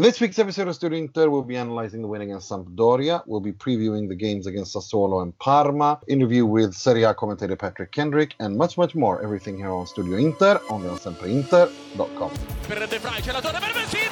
In this week's episode of Studio Inter, we'll be analyzing the win against Sampdoria. We'll be previewing the games against Sassuolo and Parma, interview with Serie A commentator Patrick Kendrick, and much, much more. Everything here on Studio Inter, on. Per De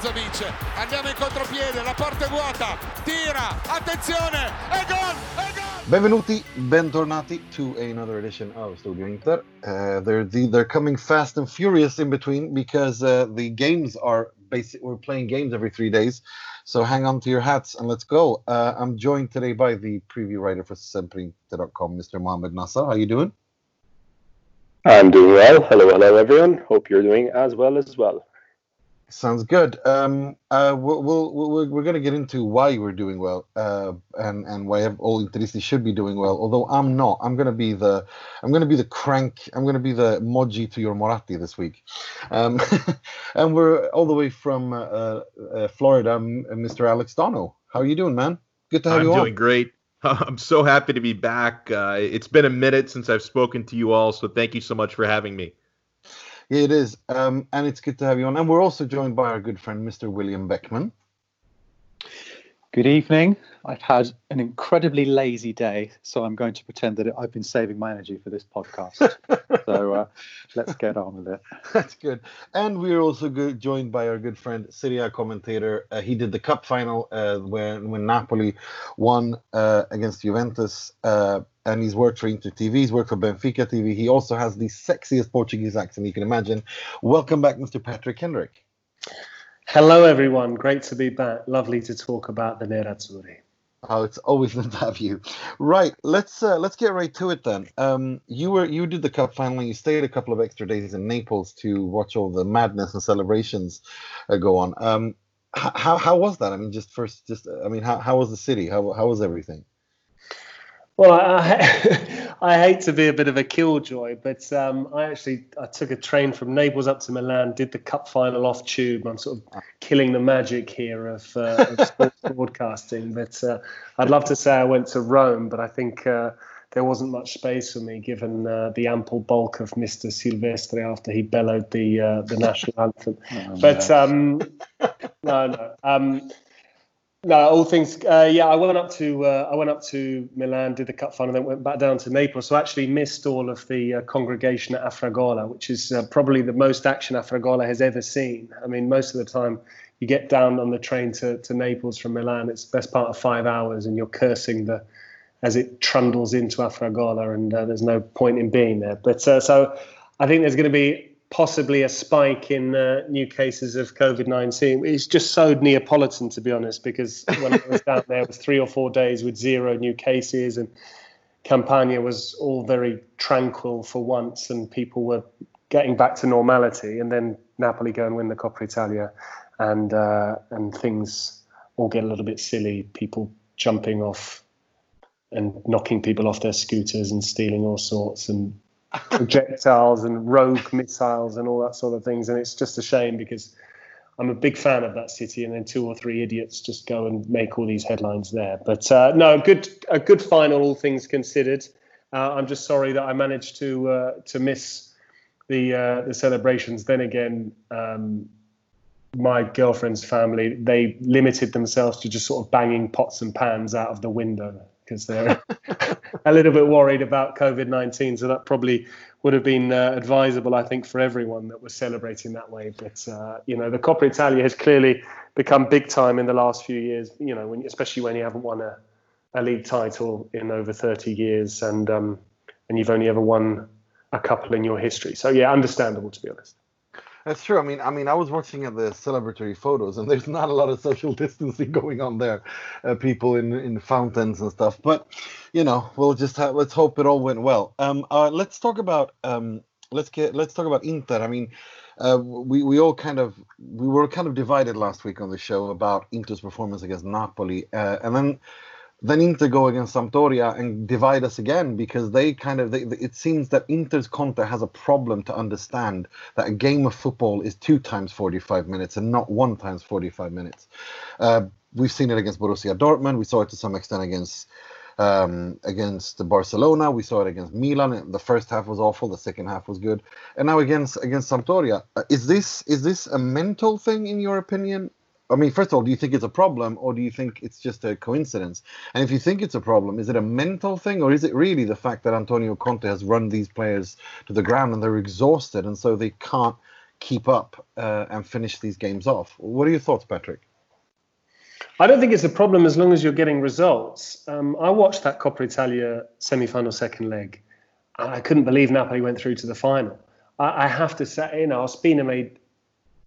recupera andiamo in contropiede la porta è vuota tira attenzione e gol e gol Benvenuti, bentornati to another edition of Studio Inter. Uh, they're the, they're coming fast and furious in between because uh, the games are basic. We're playing games every three days, so hang on to your hats and let's go. Uh, I'm joined today by the preview writer for Sempreinter.com, Mr. Mohamed Nasser. How are you doing? I'm doing well. Hello, hello, everyone. Hope you're doing as well as well. Sounds good. Um, uh, we'll, we'll, we're, we're going to get into why we're doing well uh, and and why all Interisti should be doing well. Although I'm not. I'm going to be the I'm going to be the crank. I'm going to be the Moji to your Moratti this week. Um, and we're all the way from uh, uh Florida, Mr. Alex Dono. How are you doing, man? Good to have I'm you. I'm doing great. I'm so happy to be back. Uh, it's been a minute since I've spoken to you all, so thank you so much for having me. It is. Um, and it's good to have you on. And we're also joined by our good friend, Mr. William Beckman. Good evening. I've had an incredibly lazy day, so I'm going to pretend that I've been saving my energy for this podcast. so uh, let's get on with it. That's good. And we're also good, joined by our good friend, Serie commentator. Uh, he did the cup final uh, when when Napoli won uh, against Juventus, uh, and he's worked for Inter TV. He's worked for Benfica TV. He also has the sexiest Portuguese accent you can imagine. Welcome back, Mr. Patrick Hendrick. Hello, everyone. Great to be back. Lovely to talk about the Nerazzurri. Oh, it's always nice to have you. Right, let's uh, let's get right to it then. Um, you were you did the cup final. You stayed a couple of extra days in Naples to watch all the madness and celebrations uh, go on. Um, how how was that? I mean, just first, just I mean, how how was the city? How how was everything? Well, I, I hate to be a bit of a killjoy, but um, I actually I took a train from Naples up to Milan, did the cup final off tube. I'm sort of killing the magic here of, uh, of sports broadcasting, but uh, I'd love to say I went to Rome, but I think uh, there wasn't much space for me given uh, the ample bulk of Mr. Sylvestre after he bellowed the uh, the national anthem. Oh, but um, no, no. Um, no, all things. Uh, yeah, I went up to uh, I went up to Milan, did the cup final, and then went back down to Naples. So I actually missed all of the uh, congregation at Afragola, which is uh, probably the most action Afragola has ever seen. I mean, most of the time you get down on the train to, to Naples from Milan, it's the best part of five hours, and you're cursing the as it trundles into Afragola, and uh, there's no point in being there. But uh, so I think there's going to be possibly a spike in uh, new cases of COVID 19. It's just so Neapolitan, to be honest, because when I was down there, it was three or four days with zero new cases, and Campania was all very tranquil for once, and people were getting back to normality. And then Napoli go and win the Coppa Italia, and, uh, and things all get a little bit silly. People jumping off and knocking people off their scooters and stealing all sorts and projectiles and rogue missiles and all that sort of things. And it's just a shame because I'm a big fan of that city, and then two or three idiots just go and make all these headlines there. But uh, no, good a good final, all things considered. Uh, I'm just sorry that I managed to uh, to miss the uh, the celebrations. Then again. Um, my girlfriend's family they limited themselves to just sort of banging pots and pans out of the window because they're a little bit worried about COVID 19. So that probably would have been uh, advisable, I think, for everyone that was celebrating that way. But, uh, you know, the Coppa Italia has clearly become big time in the last few years, you know, when, especially when you haven't won a, a league title in over 30 years and, um, and you've only ever won a couple in your history. So, yeah, understandable, to be honest. That's true. I mean, I mean, I was watching at the celebratory photos, and there's not a lot of social distancing going on there. Uh, people in in fountains and stuff. But you know, we'll just have, let's hope it all went well. Um, uh, let's talk about um, let's get let's talk about Inter. I mean, uh, we we all kind of we were kind of divided last week on the show about Inter's performance against Napoli, uh, and then then Inter go against Sampdoria and divide us again because they kind of they, it seems that Inter's Conte has a problem to understand that a game of football is two times 45 minutes and not one times 45 minutes. Uh, we've seen it against Borussia Dortmund. We saw it to some extent against um, against Barcelona. We saw it against Milan. The first half was awful. The second half was good. And now against against Sampdoria. Uh, is this is this a mental thing in your opinion, I mean, first of all, do you think it's a problem or do you think it's just a coincidence? And if you think it's a problem, is it a mental thing or is it really the fact that Antonio Conte has run these players to the ground and they're exhausted and so they can't keep up uh, and finish these games off? What are your thoughts, Patrick? I don't think it's a problem as long as you're getting results. Um, I watched that Coppa Italia semi-final second leg. And I couldn't believe Napoli went through to the final. I, I have to say, you know, Ospina made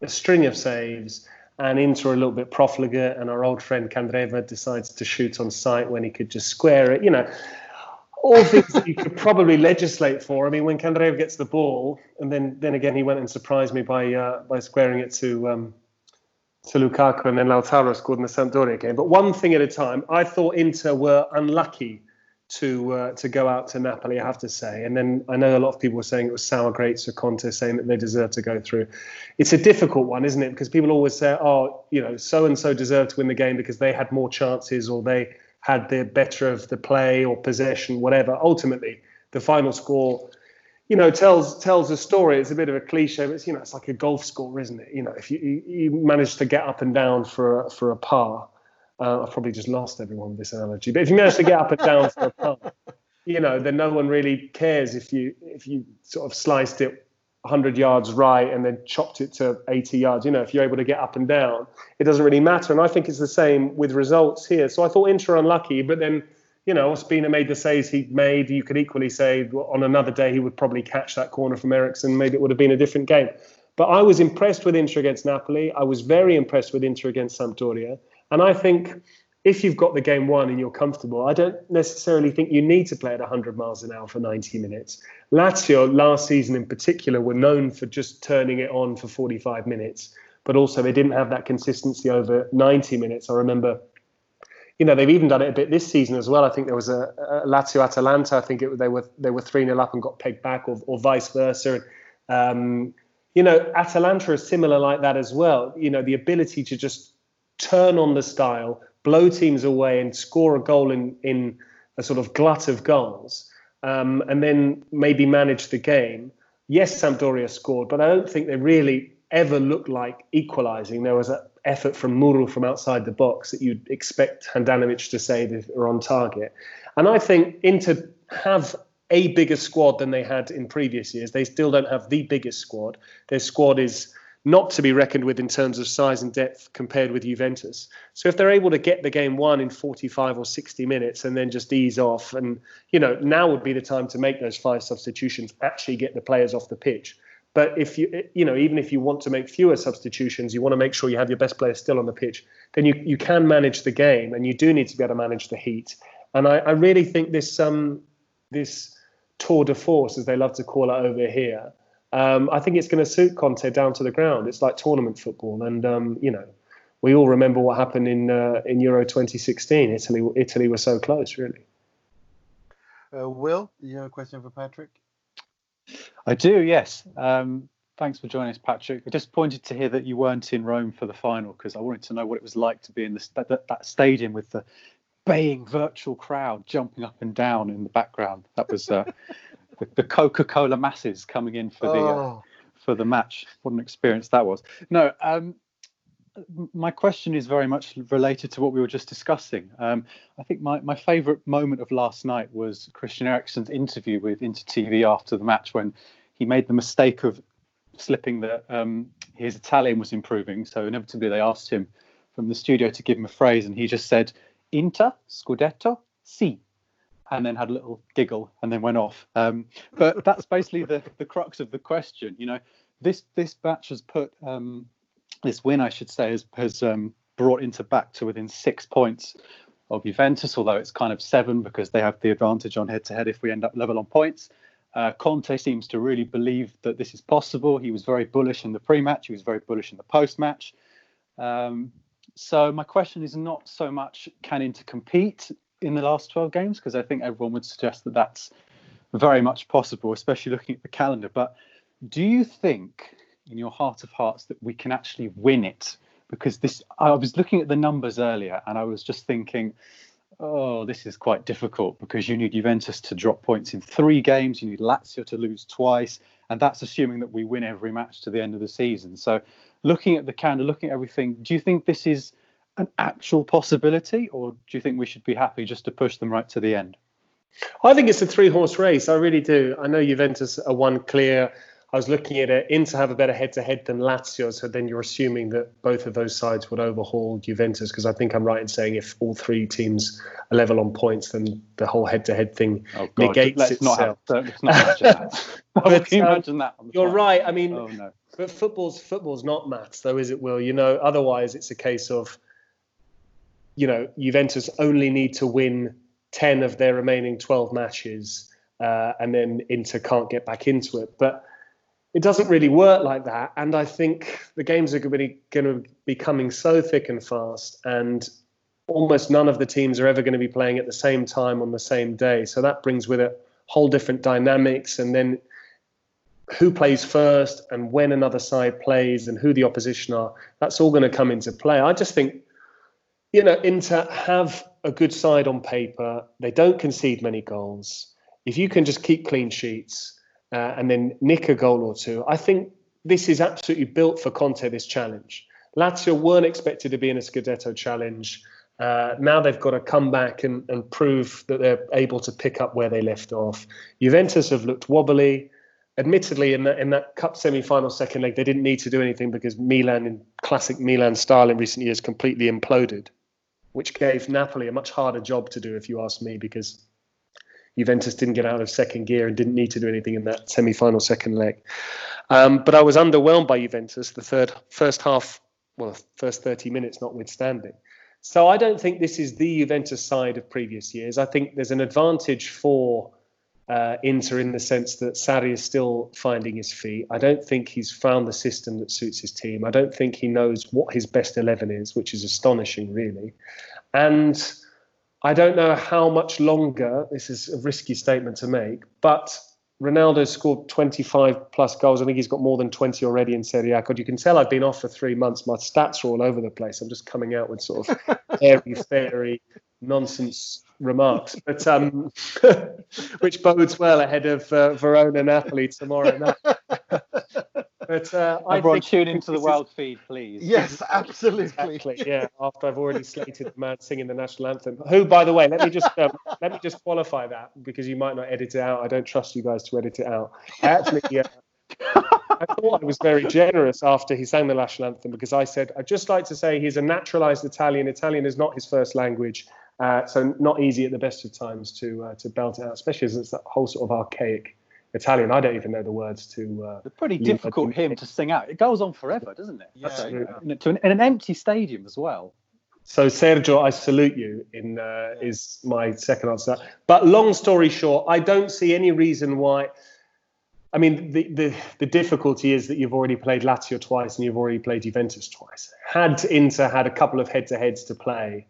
a string of saves and Inter are a little bit profligate, and our old friend Candreva decides to shoot on sight when he could just square it. You know, all things you could probably legislate for. I mean, when Candreva gets the ball, and then then again he went and surprised me by uh, by squaring it to um, to Lukaku, and then Lautaro scored in the Sampdoria game. But one thing at a time. I thought Inter were unlucky to uh, to go out to Napoli, I have to say. And then I know a lot of people were saying it was sour grapes for Conte, saying that they deserve to go through. It's a difficult one, isn't it? Because people always say, oh, you know, so and so deserved to win the game because they had more chances or they had the better of the play or possession, whatever. Ultimately, the final score, you know, tells tells a story. It's a bit of a cliche, but it's you know, it's like a golf score, isn't it? You know, if you you manage to get up and down for a, for a par uh, I've probably just lost everyone with this analogy. But if you manage to get up and down for a putt, you know, then no one really cares if you if you sort of sliced it 100 yards right and then chopped it to 80 yards. You know, if you're able to get up and down, it doesn't really matter. And I think it's the same with results here. So I thought Inter unlucky, but then, you know, Ospina made the saves he made. You could equally say on another day he would probably catch that corner from Eriksen. Maybe it would have been a different game. But I was impressed with Inter against Napoli. I was very impressed with Inter against Sampdoria. And I think if you've got the game won and you're comfortable, I don't necessarily think you need to play at 100 miles an hour for 90 minutes. Lazio last season in particular were known for just turning it on for 45 minutes, but also they didn't have that consistency over 90 minutes. I remember, you know, they've even done it a bit this season as well. I think there was a, a Lazio Atalanta. I think it, they were they were three 0 up and got pegged back, or, or vice versa. Um, you know, Atalanta is similar like that as well. You know, the ability to just turn on the style, blow teams away, and score a goal in in a sort of glut of goals, um, and then maybe manage the game. Yes, Sampdoria scored, but I don't think they really ever looked like equalising. There was an effort from Murru from outside the box that you'd expect Handanovic to save if are on target. And I think Inter have a bigger squad than they had in previous years. They still don't have the biggest squad. Their squad is not to be reckoned with in terms of size and depth compared with Juventus. So if they're able to get the game won in 45 or 60 minutes and then just ease off, and you know now would be the time to make those five substitutions, actually get the players off the pitch. But if you you know even if you want to make fewer substitutions, you want to make sure you have your best players still on the pitch. Then you you can manage the game, and you do need to be able to manage the heat. And I, I really think this um this tour de force, as they love to call it over here, um, I think it's going to suit Conte down to the ground. It's like tournament football, and um, you know, we all remember what happened in uh, in Euro 2016. Italy, Italy were so close, really. Uh, Will, you have a question for Patrick? I do, yes. Um, thanks for joining us, Patrick. I disappointed to hear that you weren't in Rome for the final because I wanted to know what it was like to be in the, that, that stadium with the baying virtual crowd jumping up and down in the background. That was uh, the, the Coca Cola masses coming in for the uh, oh. for the match. What an experience that was. No, um, my question is very much related to what we were just discussing. Um, I think my, my favourite moment of last night was Christian Eriksen's interview with Inter TV after the match when he made the mistake of slipping that um, his Italian was improving. So inevitably they asked him from the studio to give him a phrase, and he just said, "Inter Scudetto, si." And then had a little giggle and then went off. Um, but that's basically the, the crux of the question. You know, this this batch has put um, this win, I should say, has, has um, brought Inter back to within six points of Juventus, although it's kind of seven because they have the advantage on head to head if we end up level on points. Uh, Conte seems to really believe that this is possible. He was very bullish in the pre-match. He was very bullish in the post-match. Um, so my question is not so much can Inter compete in the last 12 games? Because I think everyone would suggest that that's very much possible, especially looking at the calendar. But do you think, in your heart of hearts, that we can actually win it? Because this, I was looking at the numbers earlier, and I was just thinking, oh, this is quite difficult because you need Juventus to drop points in three games, you need Lazio to lose twice, and that's assuming that we win every match to the end of the season. So, looking at the calendar, looking at everything, do you think this is an actual possibility, or do you think we should be happy just to push them right to the end? I think it's a three horse race. I really do. I know Juventus are one clear. I was looking at it, Inter have a better head to head than Lazio. So then you're assuming that both of those sides would overhaul Juventus. Because I think I'm right in saying if all three teams are level on points, then the whole head to head thing oh God, negates let's itself. Not have, let's not mention that. but, you um, imagine that? You're right. I mean, oh, no. but football's football's not maths, though, is it? Will you know? Otherwise, it's a case of you know Juventus only need to win 10 of their remaining 12 matches, uh, and then Inter can't get back into it. But it doesn't really work like that. And I think the games are going to be coming so thick and fast, and almost none of the teams are ever going to be playing at the same time on the same day. So that brings with it whole different dynamics, and then who plays first and when another side plays and who the opposition are. That's all going to come into play. I just think, you know, Inter have a good side on paper. They don't concede many goals. If you can just keep clean sheets uh, and then nick a goal or two, I think this is absolutely built for Conte, this challenge. Lazio weren't expected to be in a Scudetto challenge. Uh, now they've got to come back and, and prove that they're able to pick up where they left off. Juventus have looked wobbly. Admittedly, in that, in that cup semi-final second leg, they didn't need to do anything because Milan, in classic Milan style in recent years, completely imploded which gave Napoli a much harder job to do, if you ask me, because Juventus didn't get out of second gear and didn't need to do anything in that semi-final second leg. Um, but I was underwhelmed by Juventus the third first half, well, first 30 minutes notwithstanding. So I don't think this is the Juventus side of previous years. I think there's an advantage for uh, Inter in the sense that Sarri is still finding his feet. I don't think he's found the system that suits his team. I don't think he knows what his best 11 is, which is astonishing, really. And I don't know how much longer, this is a risky statement to make, but Ronaldo scored 25 plus goals. I think he's got more than 20 already in Serie A. God, you can tell I've been off for three months. My stats are all over the place. I'm just coming out with sort of airy fairy nonsense remarks, but um, which bodes well ahead of uh, Verona Napoli tomorrow night. but uh, everyone I tune into the world is... feed, please. Yes, absolutely. Exactly. Yeah. After I've already slated the man singing the national anthem, who, by the way, let me just um, let me just qualify that because you might not edit it out. I don't trust you guys to edit it out. I actually. Uh, I thought I was very generous after he sang the national anthem because I said I'd just like to say he's a naturalized Italian. Italian is not his first language, uh, so not easy at the best of times to uh, to belt it out, especially as it's that whole sort of archaic Italian. I don't even know the words to. Uh, it's pretty difficult hymn to sing out. It goes on forever, doesn't it? Yeah, yeah. To an, in an empty stadium as well. So Sergio, I salute you. In uh, is my second answer. But long story short, I don't see any reason why. I mean, the, the, the difficulty is that you've already played Lazio twice and you've already played Juventus twice. Had Inter had a couple of head-to-heads to play,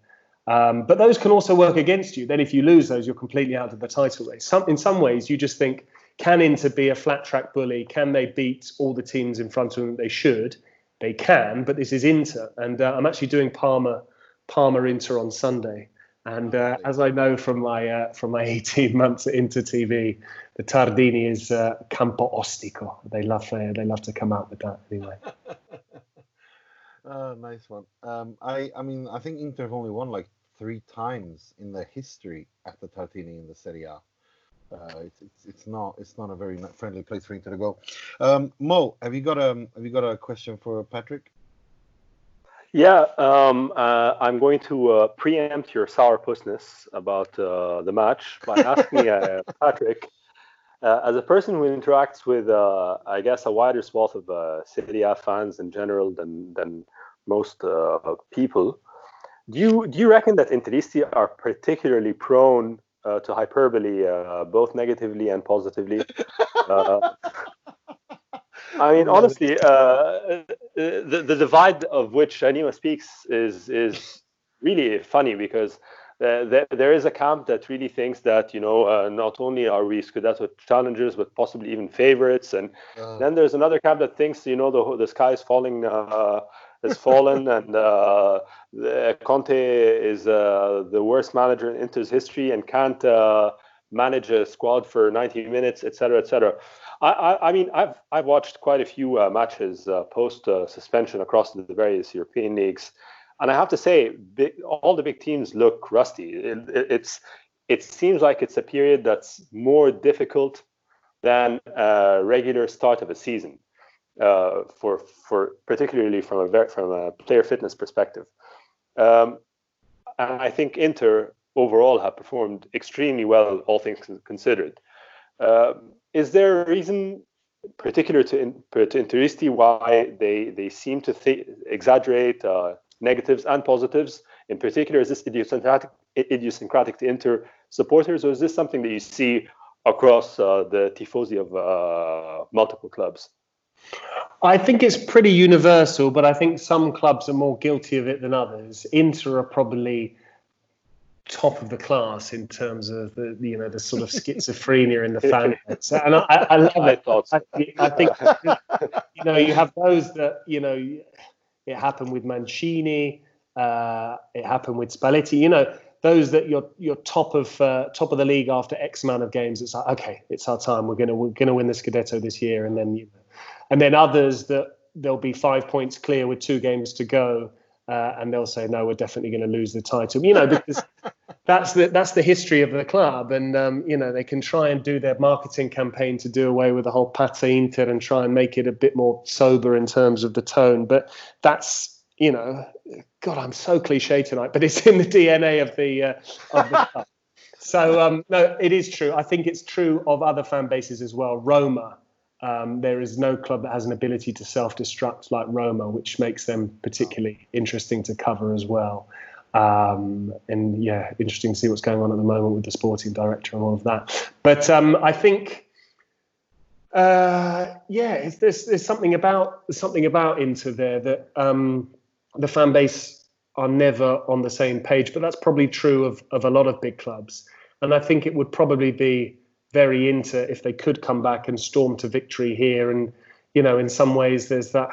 um, but those can also work against you. Then, if you lose those, you're completely out of the title race. Some, in some ways, you just think, can Inter be a flat track bully? Can they beat all the teams in front of them? They should. They can, but this is Inter, and uh, I'm actually doing Parma, Parma Inter on Sunday. And uh, as I know from my uh, from my 18 months at Inter TV, the Tardini is uh, campo ostico. They love uh, they love to come out with that anyway. Uh, nice one. Um, I, I mean, I think Inter have only won like three times in their history at the Tardini in the Serie A. Uh, it's, it's, it's not it's not a very friendly place for Inter to go. Um, Mo, have you got a have you got a question for Patrick? Yeah, um, uh, I'm going to uh, preempt your sourpussness about uh, the match by asking uh, Patrick, uh, as a person who interacts with, uh, I guess, a wider swath of uh, Serie A fans in general than than most people, do you do you reckon that Interisti are particularly prone uh, to hyperbole, uh, both negatively and positively? Uh, I mean, honestly, uh, the the divide of which Anima speaks is is really funny because uh, there, there is a camp that really thinks that you know uh, not only are we Scudetto challengers but possibly even favorites, and uh. then there's another camp that thinks you know the the sky is falling uh, has fallen and uh, Conte is uh, the worst manager in Inter's history and can't manage a squad for 90 minutes, etc., etc. I, I, I, mean, I've I've watched quite a few matches post suspension across the various European leagues and I have to say, big, all the big teams look rusty. It, it, it's it seems like it's a period that's more difficult than a regular start of a season, uh, for for particularly from a from a player fitness perspective. Um, and I think Inter overall have performed extremely well, all things considered. Uh, is there a reason particular to, to Interisti why they they seem to th- exaggerate uh, negatives and positives. In particular, is this idiosyncratic, idiosyncratic to Inter supporters, or is this something that you see across uh, the tifosi of uh, multiple clubs? I think it's pretty universal, but I think some clubs are more guilty of it than others. Inter are probably top of the class in terms of the you know the sort of schizophrenia in the fan base. and I, I love it. I, I, think you know you have those that you know it happened with Mancini. Uh, it happened with Spalletti. You know, those that you're you're top of uh, top of the league after X amount of games. It's like okay, it's our time. We're gonna we're gonna win the Scudetto this year, and then you know, and then others that they'll be five points clear with two games to go, uh, and they'll say no, we're definitely going to lose the title. You know, because that's the that's the history of the club, and um, you know they can try and do their marketing campaign to do away with the whole Pazza Inter and try and make it a bit more sober in terms of the tone. But that's you know, God, I'm so cliche tonight, but it's in the DNA of the uh, of the club. So um, no, it is true. I think it's true of other fan bases as well. Roma, um, there is no club that has an ability to self-destruct like Roma, which makes them particularly interesting to cover as well. Um, and yeah, interesting to see what's going on at the moment with the sporting director and all of that. But um, I think, uh, yeah, there's, there's something about something about Inter there that um, the fan base are never on the same page. But that's probably true of of a lot of big clubs. And I think it would probably be very Inter if they could come back and storm to victory here. And you know, in some ways, there's that.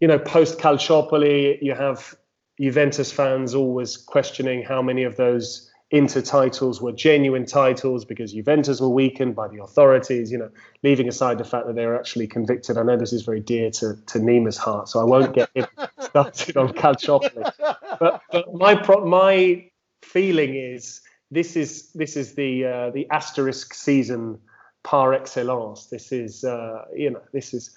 You know, post Calciopoli, you have Juventus fans always questioning how many of those Inter titles were genuine titles because Juventus were weakened by the authorities, you know, leaving aside the fact that they were actually convicted. I know this is very dear to, to Nima's heart, so I won't get him started on Calciopoli. But, but my pro- my feeling is this is this is the uh, the asterisk season par excellence. This is uh, you know this is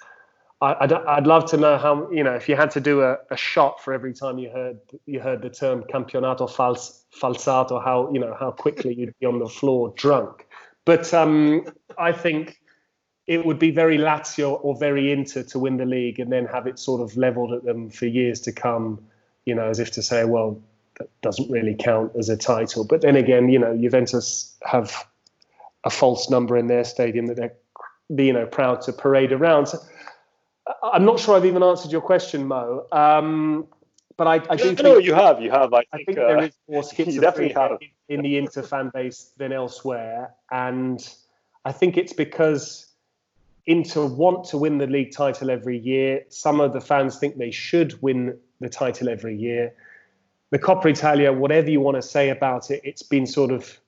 I'd, I'd love to know how you know if you had to do a, a shot for every time you heard you heard the term campionato fals, falsato how you know how quickly you'd be on the floor drunk but um, I think it would be very Lazio or very Inter to win the league and then have it sort of leveled at them for years to come you know as if to say well that doesn't really count as a title but then again you know Juventus have a false number in their stadium that they're you know proud to parade around so, I'm not sure I've even answered your question, Mo. Um, but I, I do. No, no, you have. You have. I think, I think uh, there is more schizophrenia in, in the Inter fan base than elsewhere, and I think it's because Inter want to win the league title every year. Some of the fans think they should win the title every year. The Coppa Italia, whatever you want to say about it, it's been sort of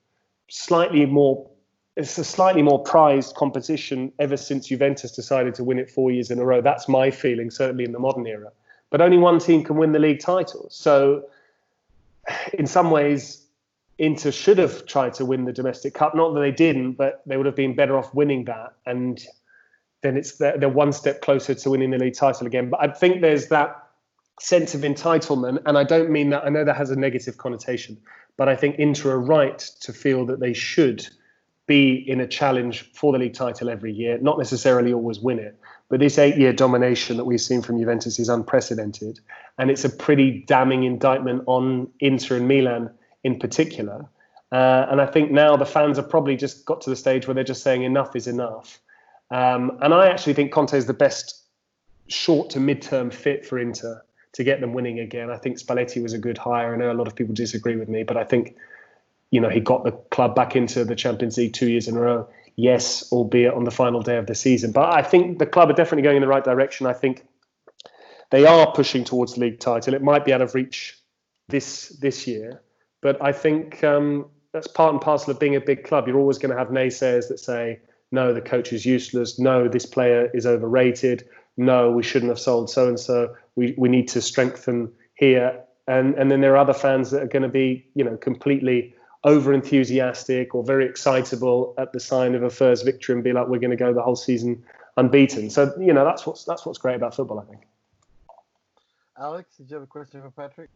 slightly more it's a slightly more prized competition ever since Juventus decided to win it four years in a row. That's my feeling, certainly in the modern era. But only one team can win the league title. So, in some ways, Inter should have tried to win the domestic cup. Not that they didn't, but they would have been better off winning that. And then it's they're, they're one step closer to winning the league title again. But I think there's that sense of entitlement, and I don't mean that. I know that has a negative connotation, but I think Inter are right to feel that they should be in a challenge for the league title every year, not necessarily always win it. But this eight year domination that we've seen from Juventus is unprecedented. And it's a pretty damning indictment on Inter and Milan in particular. Uh, and I think now the fans have probably just got to the stage where they're just saying enough is enough. Um, and I actually think Conte is the best short to mid-term fit for Inter to get them winning again. I think Spalletti was a good hire. I know a lot of people disagree with me, but I think you know, he got the club back into the Champions League two years in a row. Yes, albeit on the final day of the season. But I think the club are definitely going in the right direction. I think they are pushing towards the league title. It might be out of reach this this year, but I think um, that's part and parcel of being a big club. You're always going to have naysayers that say, "No, the coach is useless. No, this player is overrated. No, we shouldn't have sold so and so. We we need to strengthen here." And and then there are other fans that are going to be, you know, completely over enthusiastic or very excitable at the sign of a first victory and be like, "We're going to go the whole season unbeaten." So you know, that's what's that's what's great about football, I think. Alex, did you have a question for Patrick?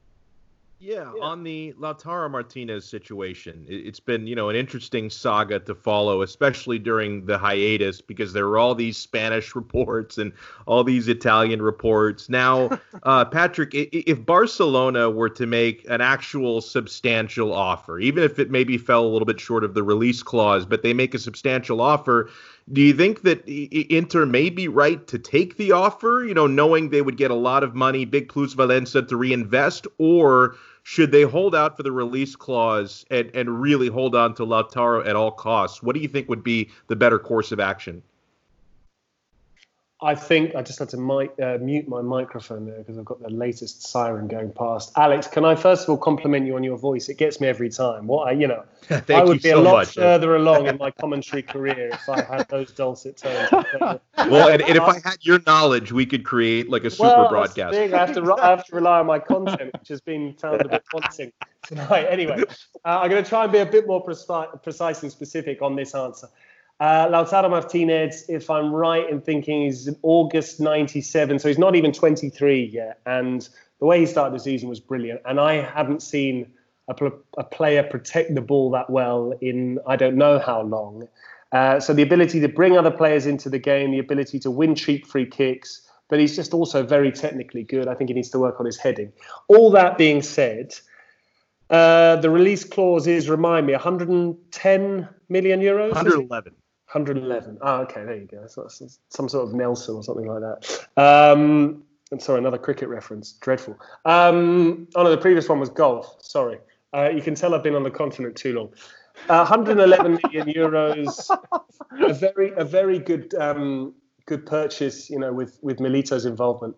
Yeah, yeah, on the Lautaro Martinez situation, it's been you know an interesting saga to follow, especially during the hiatus because there were all these Spanish reports and all these Italian reports. Now, uh, Patrick, if Barcelona were to make an actual substantial offer, even if it maybe fell a little bit short of the release clause, but they make a substantial offer, do you think that Inter may be right to take the offer, you know, knowing they would get a lot of money, big plusvalenza to reinvest, or should they hold out for the release clause and, and really hold on to Lautaro at all costs? What do you think would be the better course of action? I think I just had to mic, uh, mute my microphone there because I've got the latest siren going past. Alex, can I first of all compliment you on your voice? It gets me every time. What I, you know, I would be so a lot much, further along in my commentary career if I had those dulcet tones. well, and, and, if I had your knowledge, we could create like a super well, broadcast. I have to I have to rely on my content, which has been found a bit wanting tonight. Anyway, uh, I'm going to try and be a bit more precise, precise and specific on this answer. Uh, Lautaro Martinez, if I'm right in thinking, he's August 97, so he's not even 23 yet. And the way he started the season was brilliant. And I haven't seen a, a player protect the ball that well in I don't know how long. Uh, so the ability to bring other players into the game, the ability to win cheap free kicks, but he's just also very technically good. I think he needs to work on his heading. All that being said, uh, the release clause is remind me 110 million euros. 111. 111. Oh, okay, there you go. So some sort of Nelson or something like that. Um, and sorry, another cricket reference. Dreadful. Um, oh no, the previous one was golf. Sorry. Uh, you can tell I've been on the continent too long. Uh, 111 million euros. A very, a very good, um, good purchase. You know, with with Milito's involvement.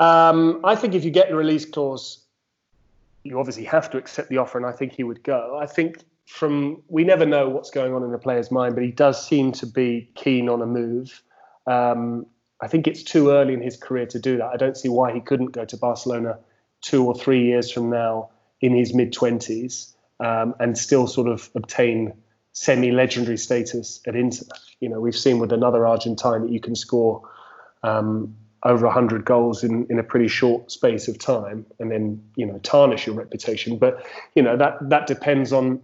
Um, I think if you get the release clause, you obviously have to accept the offer, and I think he would go. I think from we never know what's going on in a player's mind, but he does seem to be keen on a move. Um, I think it's too early in his career to do that. I don't see why he couldn't go to Barcelona two or three years from now in his mid twenties um, and still sort of obtain semi-legendary status at Inter. You know, we've seen with another Argentine that you can score um, over 100 goals in, in a pretty short space of time and then you know tarnish your reputation but you know that that depends on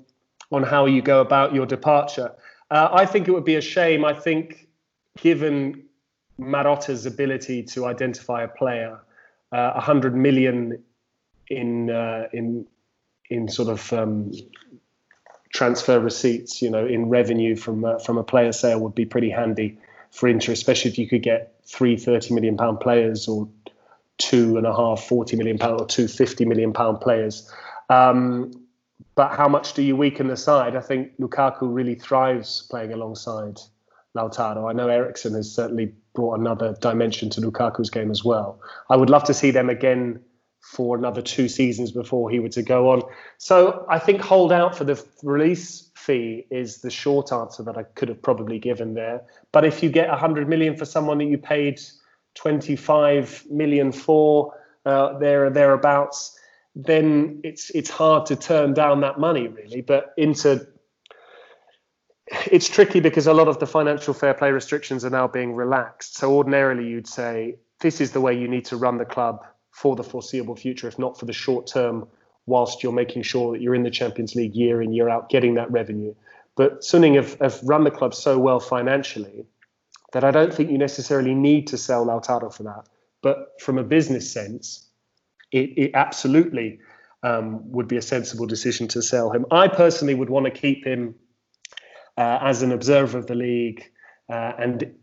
on how you go about your departure. Uh, I think it would be a shame. I think, given Marotta's ability to identify a player, uh, 100 million in uh, in in sort of um, transfer receipts, you know, in revenue from uh, from a player sale would be pretty handy for Inter, especially if you could get three 30 million pound players or two and a half 40 million pound or two 50 million pound players. Um, but how much do you weaken the side? I think Lukaku really thrives playing alongside Lautaro. I know Eriksen has certainly brought another dimension to Lukaku's game as well. I would love to see them again for another two seasons before he were to go on. So I think hold out for the release fee is the short answer that I could have probably given there. But if you get 100 million for someone that you paid 25 million for, uh, there or thereabouts, then it's it's hard to turn down that money really. But into it's tricky because a lot of the financial fair play restrictions are now being relaxed. So ordinarily you'd say this is the way you need to run the club for the foreseeable future, if not for the short term, whilst you're making sure that you're in the Champions League year in, year out, getting that revenue. But Suning have, have run the club so well financially that I don't think you necessarily need to sell Lautaro for that. But from a business sense, it, it absolutely um, would be a sensible decision to sell him. I personally would want to keep him uh, as an observer of the league, uh, and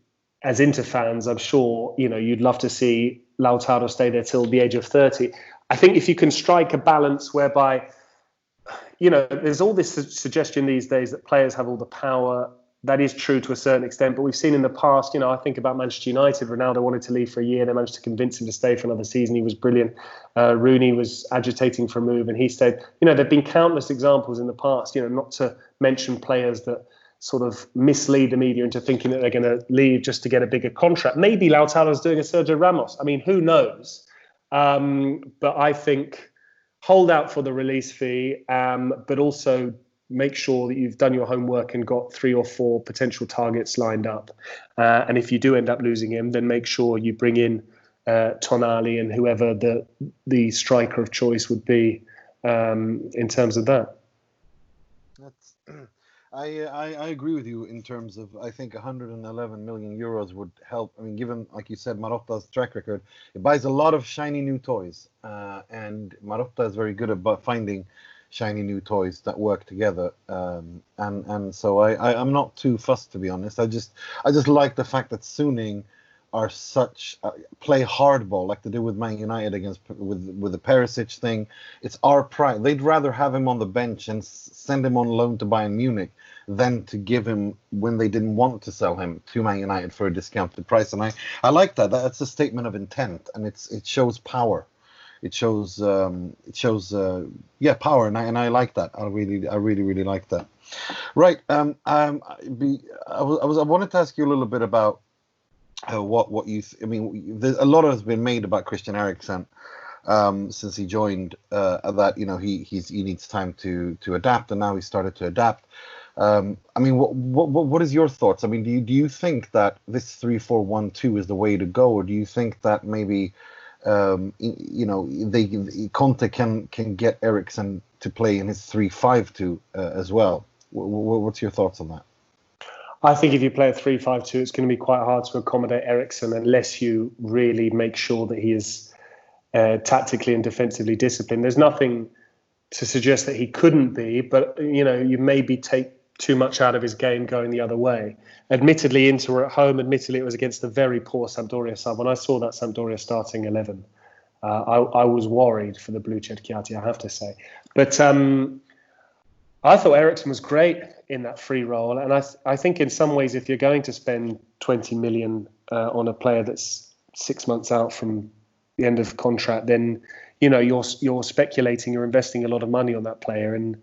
as Inter fans, I'm sure you know you'd love to see Lautaro stay there till the age of 30. I think if you can strike a balance whereby you know, there's all this su- suggestion these days that players have all the power. That is true to a certain extent, but we've seen in the past, you know, I think about Manchester United. Ronaldo wanted to leave for a year. They managed to convince him to stay for another season. He was brilliant. Uh, Rooney was agitating for a move and he stayed. You know, there have been countless examples in the past, you know, not to mention players that sort of mislead the media into thinking that they're going to leave just to get a bigger contract. Maybe Lautaro's doing a Sergio Ramos. I mean, who knows? Um, but I think hold out for the release fee, um, but also make sure that you've done your homework and got three or four potential targets lined up. Uh, and if you do end up losing him, then make sure you bring in uh, Tonali and whoever the the striker of choice would be um, in terms of that. That's, I, I I agree with you in terms of I think 111 million euros would help. I mean, given like you said, Marotta's track record, it buys a lot of shiny new toys, uh, and Marotta is very good about finding shiny new toys that work together. Um, and and so I, I am not too fussed to be honest. I just I just like the fact that Suning are such uh, play hardball like they do with Man United against with with the Perisic thing. It's our pride. They'd rather have him on the bench and s- send him on loan to Bayern Munich than to give him when they didn't want to sell him to Man United for a discounted price. And I I like that. That's a statement of intent, and it's it shows power. It shows um, it shows uh, yeah power, and I and I like that. I really I really really like that. Right. Um. Um. Be, I was I was I wanted to ask you a little bit about uh, what what you th- I mean there's a lot has been made about Christian Eriksen um, since he joined uh, that you know he he's he needs time to to adapt and now he started to adapt um, I mean what, what what what is your thoughts I mean do you do you think that this three four one two is the way to go or do you think that maybe um, you know they Conte can can get Eriksen to play in his three five two uh, as well Wh- wh- what's your thoughts on that I think if you play a 3 5 2, it's going to be quite hard to accommodate Eriksen unless you really make sure that he is uh, tactically and defensively disciplined. There's nothing to suggest that he couldn't be, but you know, you maybe take too much out of his game going the other way. Admittedly, Inter at home. Admittedly, it was against a very poor Sampdoria side. When I saw that Sampdoria starting 11, uh, I, I was worried for the Blucerchiati, I have to say. But um, I thought Eriksen was great in that free role, and I th- I think in some ways, if you're going to spend 20 million uh, on a player that's six months out from the end of contract, then you know you're you're speculating, you're investing a lot of money on that player, and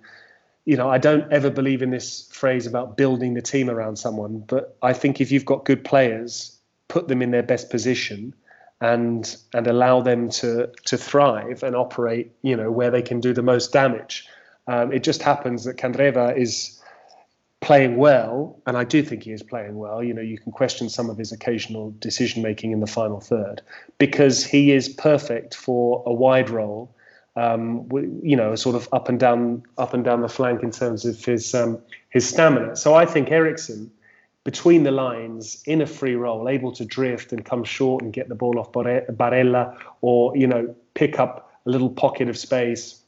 you know I don't ever believe in this phrase about building the team around someone, but I think if you've got good players, put them in their best position. And and allow them to to thrive and operate, you know, where they can do the most damage. Um, it just happens that Candreva is playing well, and I do think he is playing well. You know, you can question some of his occasional decision making in the final third because he is perfect for a wide role. Um, you know, sort of up and down, up and down the flank in terms of his um, his stamina. So I think Eriksen, between the lines, in a free role, able to drift and come short and get the ball off Barella, or you know, pick up a little pocket of space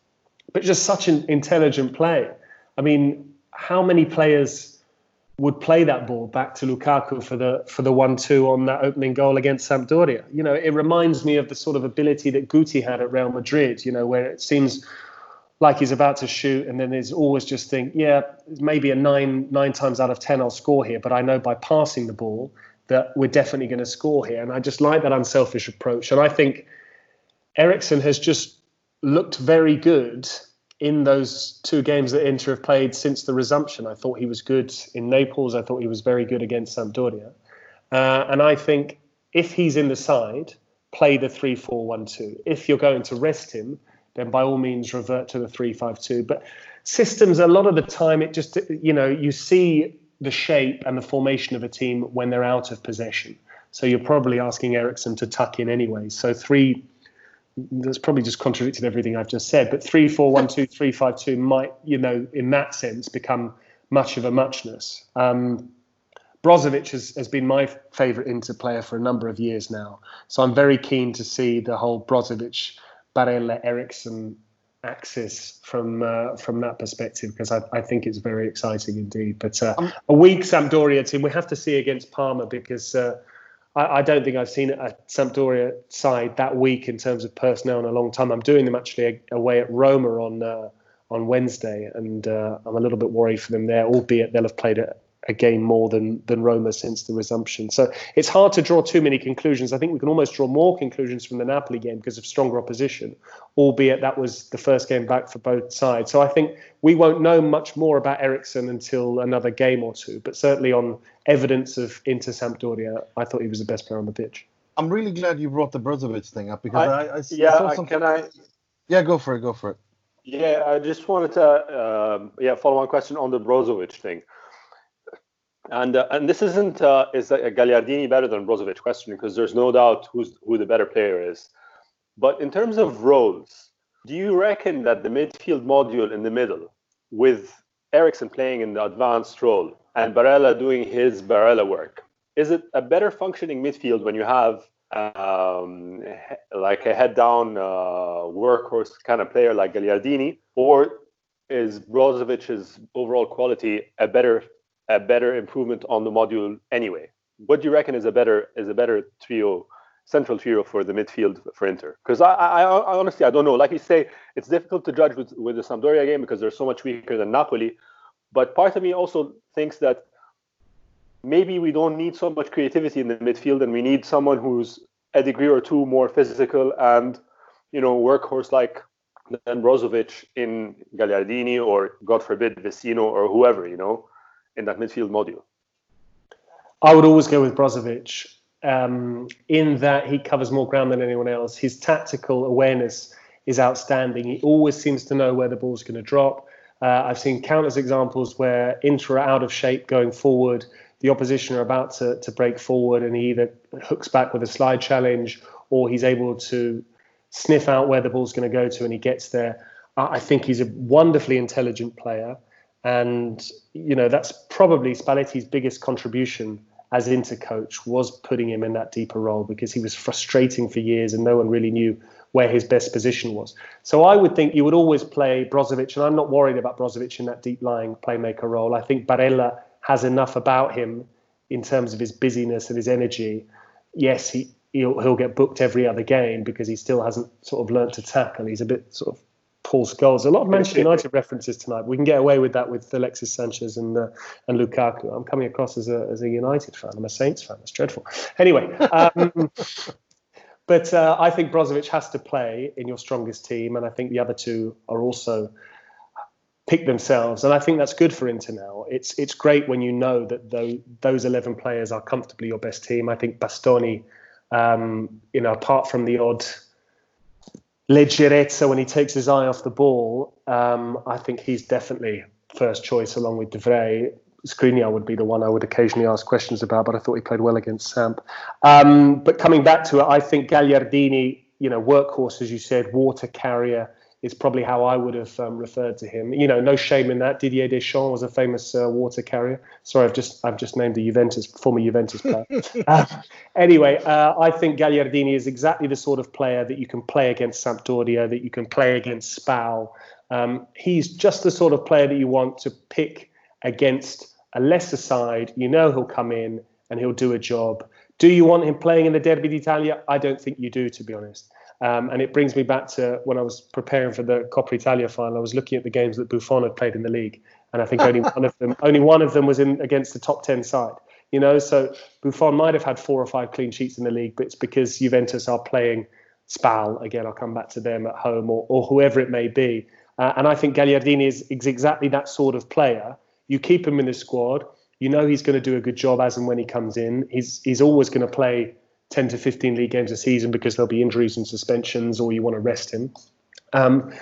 but just such an intelligent play. I mean, how many players would play that ball back to Lukaku for the for the one-two on that opening goal against Sampdoria? You know, it reminds me of the sort of ability that Guti had at Real Madrid. You know, where it seems like he's about to shoot, and then there's always just think, yeah, maybe a nine nine times out of ten I'll score here, but I know by passing the ball that we're definitely going to score here, and I just like that unselfish approach, and I think Eriksen has just looked very good in those two games that Inter have played since the resumption. I thought he was good in Naples. I thought he was very good against Sampdoria. Uh, and I think if he's in the side, play the 3 4 1 2. If you're going to rest him, then by all means revert to the 3 5 2. But systems, a lot of the time, it just, you know, you see the shape and the formation of a team when they're out of possession. So you're probably asking Eriksen to tuck in anyway. So three that's probably just contradicted everything I've just said. But three, four, one, two, three, five, two might, you know, in that sense, become much of a muchness. Um, Brozovic has, has been my favourite Inter player for a number of years now, so I'm very keen to see the whole Brozovic, Barella, Eriksen axis from uh, from that perspective because I, I think it's very exciting indeed. But uh, Um, a weak Sampdoria team we have to see against Parma because. Uh, I, I don't think I've seen a Sampdoria side that weak in terms of personnel in a long time. I'm doing them actually away at Roma on uh, on Wednesday, and uh, I'm a little bit worried for them there. Albeit they'll have played a, a game more than than Roma since the resumption. So it's hard to draw too many conclusions. I think we can almost draw more conclusions from the Napoli game because of stronger opposition, albeit that was the first game back for both sides. So I think we won't know much more about Eriksen until another game or two. But certainly on evidence of Inter Sampdoria, I thought he was the best player on the pitch. I'm really glad you brought the Brozovic thing up because I, I, I yeah, saw some... can I? Yeah, go for it. Go for it. Yeah, I just wanted to um, yeah follow on question on the Brozovic thing. And uh, and this isn't uh, is a Gagliardini better than Brozovic question because there's no doubt who's who the better player is. But in terms of roles, do you reckon that the midfield module in the middle, with Eriksen playing in the advanced role and Barella doing his Barella work, is it a better functioning midfield when you have um, like a head down uh, workhorse kind of player like Gagliardini, or is Brozovic's overall quality a better a better improvement on the module anyway. What do you reckon is a better is a better trio, central trio for the midfield for Inter? Because I, I, I, honestly I don't know. Like you say, it's difficult to judge with, with the Sampdoria game because they're so much weaker than Napoli. But part of me also thinks that maybe we don't need so much creativity in the midfield, and we need someone who's a degree or two more physical and you know workhorse like than Brozovic in Gagliardini or God forbid Vecino or whoever you know in that midfield module? I would always go with Brozovic um, in that he covers more ground than anyone else. His tactical awareness is outstanding. He always seems to know where the ball's going to drop. Uh, I've seen countless examples where Inter are out of shape going forward. The opposition are about to, to break forward, and he either hooks back with a slide challenge or he's able to sniff out where the ball's going to go to and he gets there. I think he's a wonderfully intelligent player. And, you know, that's probably Spalletti's biggest contribution as Inter coach was putting him in that deeper role because he was frustrating for years and no one really knew where his best position was. So I would think you would always play Brozovic, and I'm not worried about Brozovic in that deep lying playmaker role. I think Barella has enough about him in terms of his busyness and his energy. Yes, he he'll, he'll get booked every other game because he still hasn't sort of learnt to tackle. He's a bit sort of Paul Scholes. A lot of Manchester United references tonight. We can get away with that with Alexis Sanchez and uh, and Lukaku. I'm coming across as a as a United fan. I'm a Saints fan. That's dreadful. Anyway, um, but uh, I think Brozovic has to play in your strongest team, and I think the other two are also pick themselves, and I think that's good for Inter now. It's it's great when you know that those those 11 players are comfortably your best team. I think Bastoni, um, you know, apart from the odd leggerezza when he takes his eye off the ball, um, I think he's definitely first choice along with De Vrij. Skriniar would be the one I would occasionally ask questions about, but I thought he played well against Samp. Um, but coming back to it, I think Gagliardini, you know, workhorse, as you said, water carrier, is probably how I would have um, referred to him. You know, no shame in that. Didier Deschamps was a famous uh, water carrier. Sorry, I've just I've just named a Juventus former Juventus player. uh, anyway, uh, I think Gagliardini is exactly the sort of player that you can play against Sampdoria, that you can play against Spal. Um, he's just the sort of player that you want to pick against a lesser side. You know he'll come in and he'll do a job. Do you want him playing in the Derby d'Italia? I don't think you do, to be honest. Um, and it brings me back to when I was preparing for the Coppa Italia final. I was looking at the games that Buffon had played in the league, and I think only one of them, only one of them was in against the top ten side. You know, so Buffon might have had four or five clean sheets in the league, but it's because Juventus are playing Spal again. I'll come back to them at home or, or whoever it may be. Uh, and I think Gagliardini is, is exactly that sort of player. You keep him in the squad. You know he's going to do a good job as and when he comes in. He's he's always going to play 10 to 15 league games a season because there'll be injuries and suspensions or you want to rest him. Um,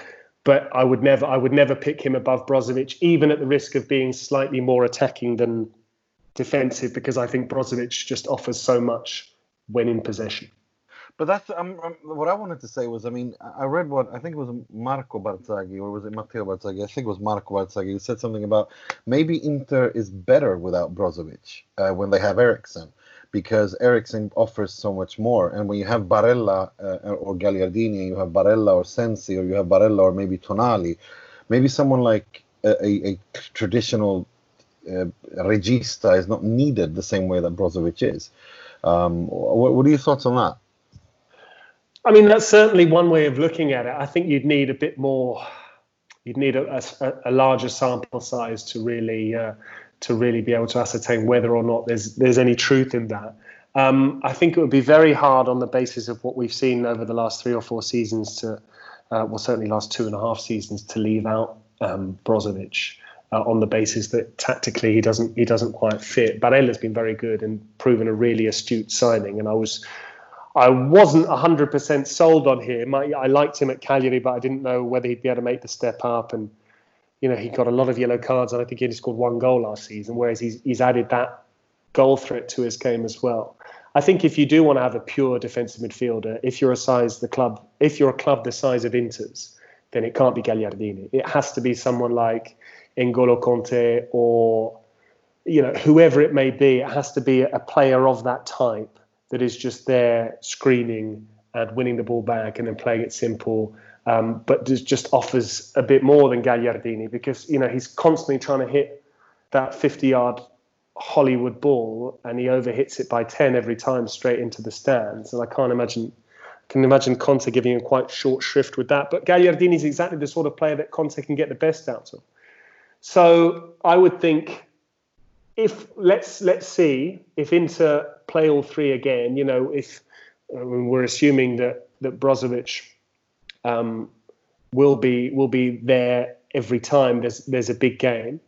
but I would never I would never pick him above Brozovic, even at the risk of being slightly more attacking than defensive, because I think Brozovic just offers so much when in possession. But that's um, um, what I wanted to say was I mean I read what I think it was Marco Barzagli or was it Matteo Barzagli I think it was Marco Barzagli who said something about maybe Inter is better without Brozovic uh, when they have Eriksen because Eriksen offers so much more. And when you have Barella uh, or Gagliardini, you have Barella or Sensi, or you have Barella or maybe Tonali, maybe someone like a, a, a traditional uh, regista is not needed the same way that Brozovic is. Um, what, what are your thoughts on that? I mean, that's certainly one way of looking at it. I think you'd need a bit more You'd need a, a, a larger sample size to really uh, to really be able to ascertain whether or not there's there's any truth in that. Um, I think it would be very hard on the basis of what we've seen over the last three or four seasons to, uh, well, certainly last two and a half seasons to leave out um, Brozovic. Uh, on the basis that tactically he doesn't he doesn't quite fit. Barella's been very good and proven a really astute signing, and I was I wasn't 100% sold on him. I, I liked him at Cagliari, but I didn't know whether he'd be able to make the step up. And, you know, he got a lot of yellow cards, and I think he only scored one goal last season, whereas he's, he's added that goal threat to his game as well. I think if you do want to have a pure defensive midfielder, if you're a size the club, if you're a club the size of Inter's, then it can't be Gagliardini. It has to be someone like N'Golo Kanté or you know whoever it may be. It has to be a player of that type that is just there screening and winning the ball back and then playing it simple. Um, but just offers a bit more than Gagliardini because you know he's constantly trying to hit that 50 yard Hollywood ball and he overhits it by 10 every time straight into the stands. And I can't imagine can imagine Conte giving him quite short shrift with that. But Gagliardini is exactly the sort of player that Conte can get the best out of. So I would think if let's let's see if Inter play all three again. You know, if We're assuming that that Brozovic um, will be will be there every time there's there's a big game.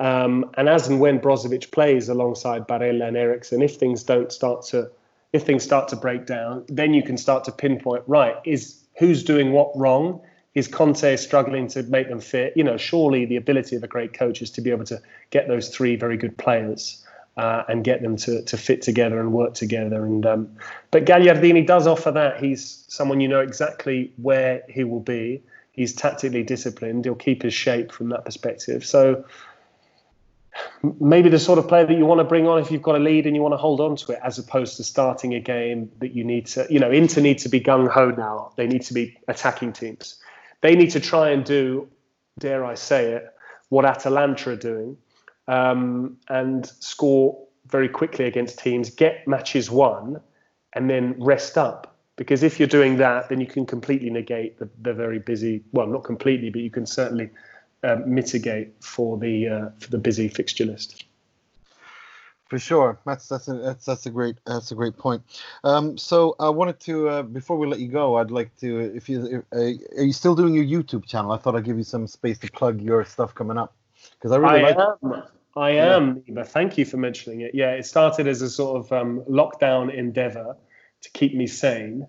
Um, and as and when Brozovic plays alongside Barella and Eriksen, if things don't start to if things start to break down, then you can start to pinpoint right is who's doing what wrong. Is Conte struggling to make them fit? You know, surely the ability of a great coach is to be able to get those three very good players uh, and get them to to fit together and work together. And um, but Gagliardini does offer that. He's someone you know exactly where he will be. He's tactically disciplined. He'll keep his shape from that perspective. So maybe the sort of player that you want to bring on if you've got a lead and you want to hold on to it, as opposed to starting a game that you need to. You know, Inter need to be gung ho now. They need to be attacking teams. They need to try and do, dare I say it, what Atalanta are doing um, and score very quickly against teams, get matches won, and then rest up. Because if you're doing that, then you can completely negate the, the very busy, well, not completely, but you can certainly uh, mitigate for the uh, for the busy fixture list. For sure, that's that's a, that's that's a great that's a great point. Um, so I wanted to uh, before we let you go, I'd like to if you if, uh, are you still doing your YouTube channel? I thought I'd give you some space to plug your stuff coming up because I really I like. Am. I am, yeah. Thank you for mentioning it. Yeah, it started as a sort of um, lockdown endeavor to keep me sane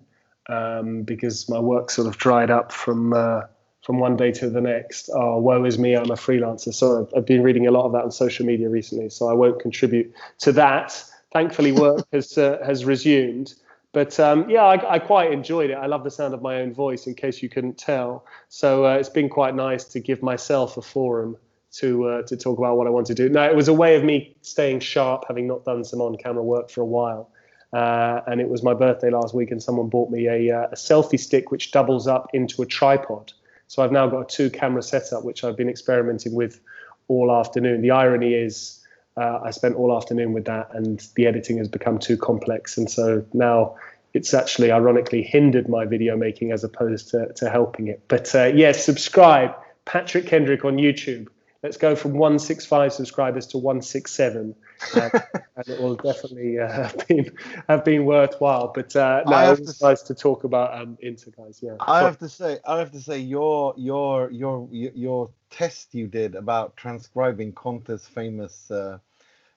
um, because my work sort of dried up from uh, from one day to the next. Oh, woe is me! I'm a freelancer. So I've, I've been reading a lot of that on social media recently. So I won't contribute to that. Thankfully, work has uh, has resumed. But um, yeah, I, I, quite enjoyed it. I love the sound of my own voice, in case you couldn't tell. So uh, it's been quite nice to give myself a forum to uh, to talk about what I want to do. Now it was a way of me staying sharp, having not done some on-camera work for a while. Uh, and it was my birthday last week, and someone bought me a, uh, a, selfie stick which doubles up into a tripod. So I've now got a two-camera setup, which I've been experimenting with all afternoon. The irony is, uh, I spent all afternoon with that, and the editing has become too complex, and so now it's actually ironically hindered my video making as opposed to, to helping it. But uh, yes, yeah, subscribe, Patrick Kendrick on YouTube let's go from 165 subscribers to 167 uh, and it will definitely uh, have been have been worthwhile. But uh, no, it's nice to talk about um, Inter guys. Yeah. I have to say i have to say your your your your test you did about transcribing conte's famous uh,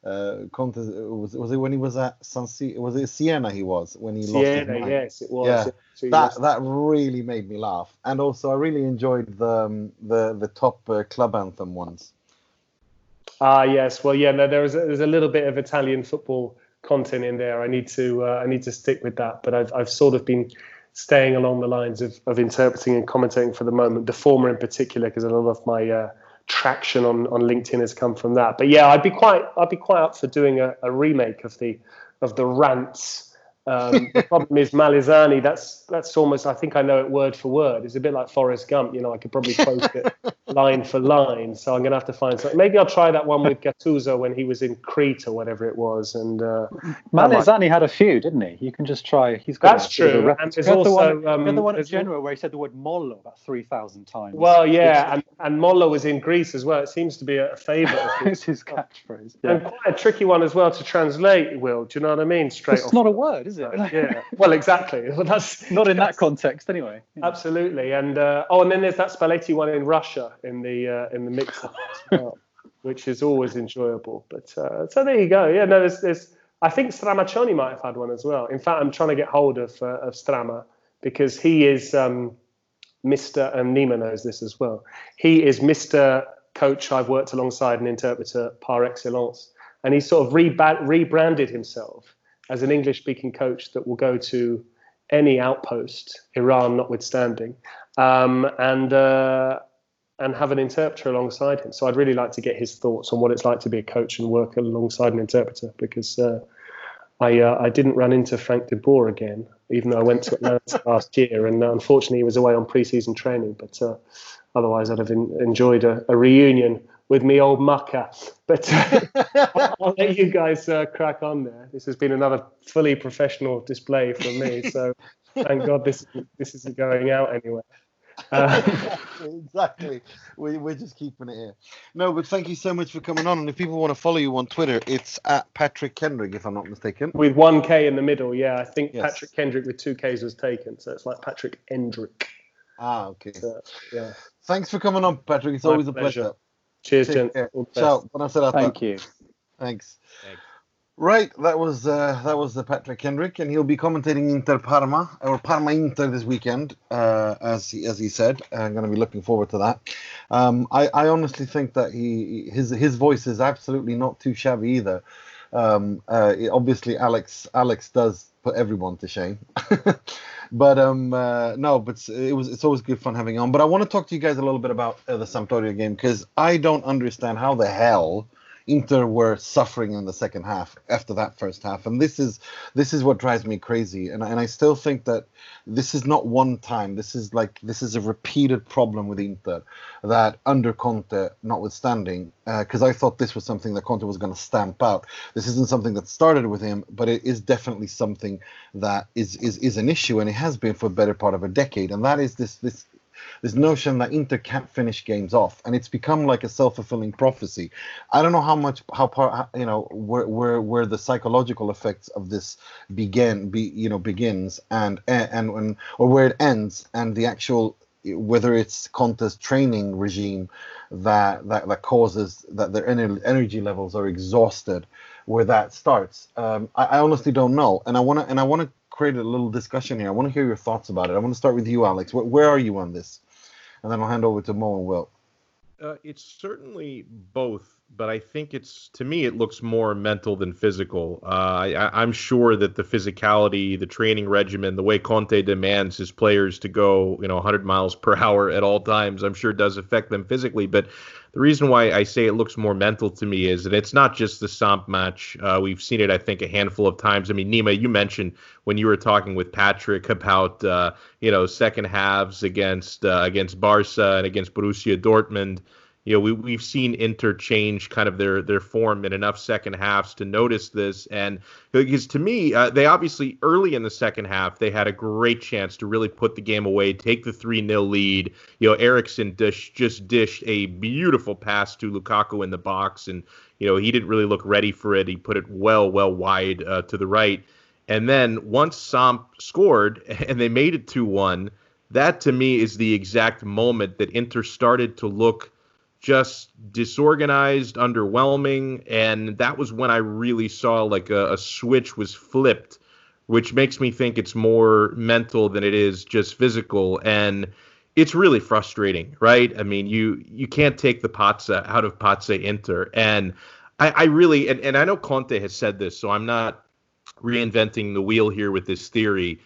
uh, Conte was was it when he was at San C- was it Siena he was when he Siena, lost yes it was yeah. that that really made me laugh. And also I really enjoyed the um, the the top uh, club anthem ones. Ah yes. Well yeah no there was a, there's a little bit of Italian football content in there. I need to uh, I need to stick with that. But I've I've sort of been staying along the lines of, of interpreting and commentating for the moment the former in particular because a lot of my uh, traction on, on LinkedIn has come from that. But yeah, I'd be quite I'd be quite up for doing a, a remake of the of the rants Um, the problem is Malesani. That's that's almost. I think I know it word for word. It's a bit like Forrest Gump. You know, I could probably quote it line for line. So I'm going to have to find something. Maybe I'll try that one with Gattuso when he was in Crete or whatever it was. And uh, Malesani had a few, didn't he? You can just try. He's got that's a, true. And there's also the one, um, the one at Genoa where he said the word mollo about three thousand times. Well, yeah, and and mollo was in Greece as well. It seems to be a favourite. it's his catchphrase. Yeah. And quite a tricky one as well to translate. Will do you know what I mean? Straight. It's not a word, is it? yeah. Well, exactly. Well, that's not in that context anyway. Absolutely. And uh, oh, and then there's that Spalletti one in Russia in the uh, in the mix as well, which is always enjoyable. But uh, so there you go. Yeah, no, there's, there's I think Stramaccioni might have had one as well. In fact, I'm trying to get hold of uh, of Strama because he is um, Mr. and Nima knows this as well. He is Mr. Coach I've worked alongside an interpreter par excellence, and he sort of rebranded himself as an English speaking coach that will go to any outpost, Iran notwithstanding, um, and uh, and have an interpreter alongside him. So I'd really like to get his thoughts on what it's like to be a coach and work alongside an interpreter because uh, I uh, I didn't run into Frank de Boer again, even though I went to Atlanta last year, and uh, unfortunately he was away on preseason training. But uh, otherwise, I'd have in, enjoyed a, a reunion with me old mucker. But uh, I'll let you guys uh, crack on there. This has been another fully professional display from me. So thank God this this isn't going out anywhere. Uh, exactly. We, we're just keeping it here. No, but thank you so much for coming on. And if people want to follow you on Twitter, it's at Patrick Kendrick, if I'm not mistaken. With one K in the middle, yeah. I think yes. Patrick Kendrick with two Ks was taken. So it's like Patrick Endrick. Ah, okay. So, yeah. Thanks for coming on, Patrick. It's My always a pleasure. pleasure. Cheers, Jen. Ciao. Thank you. Thanks. Thanks. Right, that was uh, that was the Patrick Kendrick, and he'll be commentating Inter Parma or Parma Inter this weekend, uh, as he, as he said. I'm going to be looking forward to that. Um, I, I honestly think that he his his voice is absolutely not too shabby either. Um, uh, obviously, Alex Alex does put everyone to shame. but um, uh, no, but it was it's always good fun having on. But I want to talk to you guys a little bit about uh, the Sampdoria game because I don't understand how the hell Inter were suffering in the second half after that first half, and this is this is what drives me crazy. And and I still think that this is not one time. This is like this is a repeated problem with Inter that under Conte, notwithstanding, because uh, I thought this was something that Conte was going to stamp out. This isn't something that started with him, but it is definitely something that is is is an issue, and it has been for a better part of a decade. And that is this this this notion that Inter can't finish games off, and it's become like a self-fulfilling prophecy. I don't know how much, how part, you know, where where where the psychological effects of this begin, be you know, begins, and and and or where it ends, and the actual whether it's Conte's training regime that that that causes that their energy levels are exhausted, where that starts. Um, I, I honestly don't know, and I want to and I want to create a little discussion here. I want to hear your thoughts about it. I want to start with you, Alex. Where, where are you on this? And then I'll hand over to Mo and Will. Uh, it's certainly both, but I think it's to me it looks more mental than physical. Uh, I, am sure that the physicality, the training regimen, the way Conte demands his players to go, you know, 100 miles per hour at all times, I'm sure does affect them physically. But the reason why I say it looks more mental to me is that it's not just the Samp match. Uh, we've seen it, I think, a handful of times. I mean, Nima, you mentioned when you were talking with Patrick about uh, you know second halves against uh, against Barca and against Borussia Dortmund you know, we we've seen interchange kind of their their form in enough second halves to notice this. And because to me, uh, they obviously early in the second half they had a great chance to really put the game away, take the three 0 lead. You know, Eriksen dish, just dished a beautiful pass to Lukaku in the box, and you know he didn't really look ready for it. He put it well well wide uh, to the right. And then once Samp scored and they made it 2 1, that to me is the exact moment that Inter started to look just disorganized, underwhelming, and that was when I really saw like a, a, switch was flipped, which makes me think it's more mental than it is just physical, and it's really frustrating, right? I mean, you you can't take the Pazza uh, out of Pazza Inter, and I, I really and, and I know Conte has said this, so I'm not reinventing the wheel here with this theory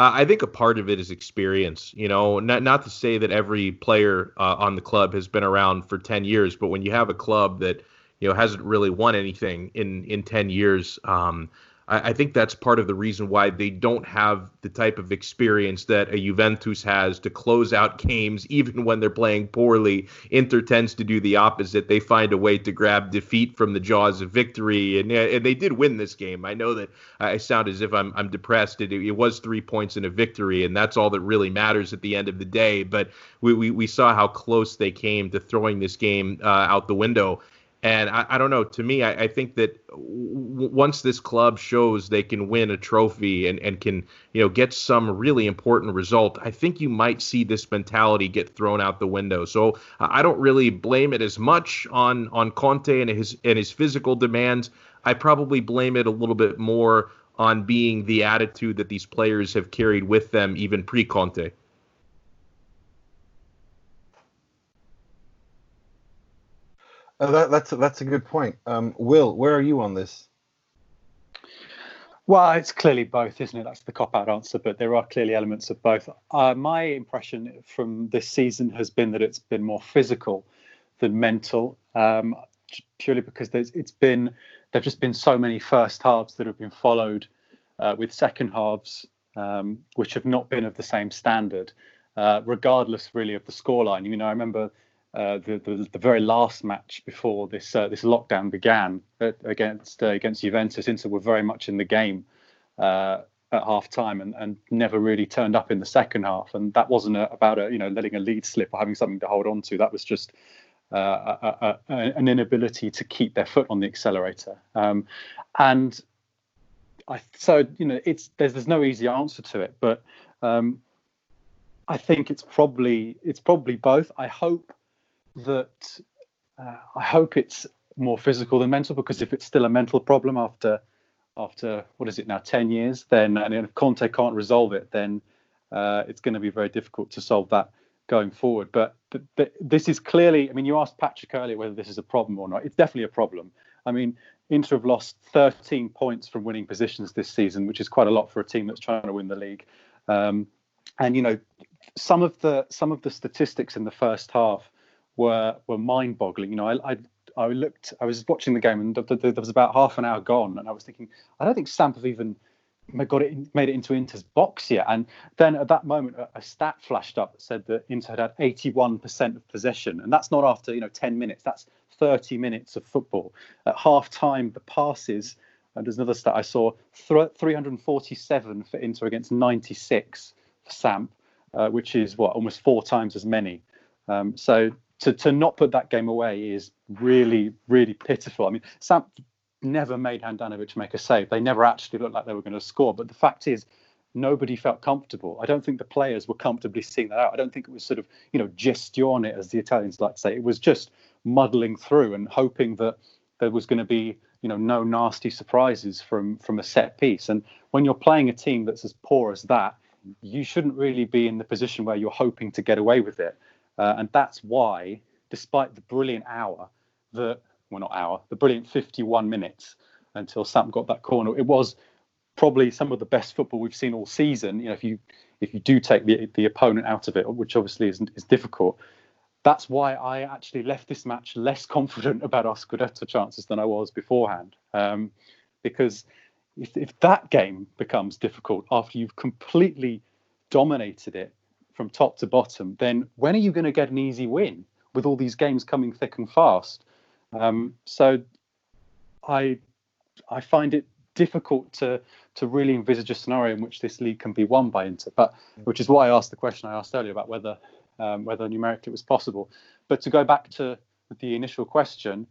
I think a part of it is experience. You know, not not to say that every player uh, on the club has been around for ten years, but when you have a club that you know hasn't really won anything in in ten years, um, I, I, think that's part of the reason why they don't have the type of experience that a Juventus has to close out games, even when they're playing poorly. Inter tends to do the opposite. They find a way to grab defeat from the jaws of victory, and and they did win this game. I know that I sound as if I'm I'm depressed. It, it was three points in a victory, and that's all that really matters at the end of the day. But we we, we saw how close they came to throwing this game uh, out the window. And I, I, don't know. To me, I, I think that w- once this club shows they can win a trophy and, and can you know get some really important result, I think you might see this mentality get thrown out the window. So I don't really blame it as much on on Conte and his and his physical demands. I probably blame it a little bit more on being the attitude that these players have carried with them even pre Conte. Uh, that, that's that's a good point. Um, Will, where are you on this? Well, it's clearly both, isn't it? That's the cop out answer, but there are clearly elements of both. Uh, my impression from this season has been that it's been more physical than mental, um, purely because there's it's been there've just been so many first halves that have been followed uh, with second halves, um, which have not been of the same standard, uh, regardless really of the scoreline. You know, I remember uh, the, the, the very last match before this uh, this lockdown began against uh, against Juventus. Inter were very much in the game uh, at half time and, and never really turned up in the second half. And that wasn't a, about a, you know letting a lead slip or having something to hold on to. That was just uh, a, a, an inability to keep their foot on the accelerator. Um, and I so you know it's there's there's no easy answer to it, but um, I think it's probably it's probably both. I hope that uh, I hope it's more physical than mental because if it's still a mental problem after after what is it now 10 years then and if Conte can't resolve it then uh, it's going to be very difficult to solve that going forward. But, but, but this is clearly I mean you asked Patrick earlier whether this is a problem or not. It's definitely a problem. I mean Inter have lost 13 points from winning positions this season which is quite a lot for a team that's trying to win the league. Um, and you know some of the some of the statistics in the first half were were mind boggling. You know, I, I I looked, I was watching the game, and there was about half an hour gone, and I was thinking, I don't think Samp have even got it, made it into Inter's box yet. And then at that moment, a, a stat flashed up that said that Inter had had 81% of possession, and that's not after you know 10 minutes. That's 30 minutes of football. At half time, the passes. And there's another stat I saw: 347 for Inter against 96 for Samp, uh, which is what almost four times as many. Um, so to to not put that game away is really really pitiful. I mean, Samp never made Handanovic make a save. They never actually looked like they were going to score. But the fact is, nobody felt comfortable. I don't think the players were comfortably seeing that out. I don't think it was sort of you know gestione, as the Italians like to say. It was just muddling through and hoping that there was going to be you know no nasty surprises from from a set piece. And when you're playing a team that's as poor as that, you shouldn't really be in the position where you're hoping to get away with it. Uh, and that's why, despite the brilliant hour that, well, not hour, the brilliant 51 minutes until Samp got that corner, it was probably some of the best football we've seen all season. You know, if you if you do take the the opponent out of it, which obviously is is difficult, that's why I actually left this match less confident about our Scudetto chances than I was beforehand. Um, because if, if that game becomes difficult after you've completely dominated it from top to bottom, then when are you going to get an easy win with all these games coming thick and fast? Um, so I I find it difficult to to really envisage a scenario in which this league can be won by Inter, but which is why I asked the question I asked earlier about whether um, whether numerically it was possible. But to go back to the initial question,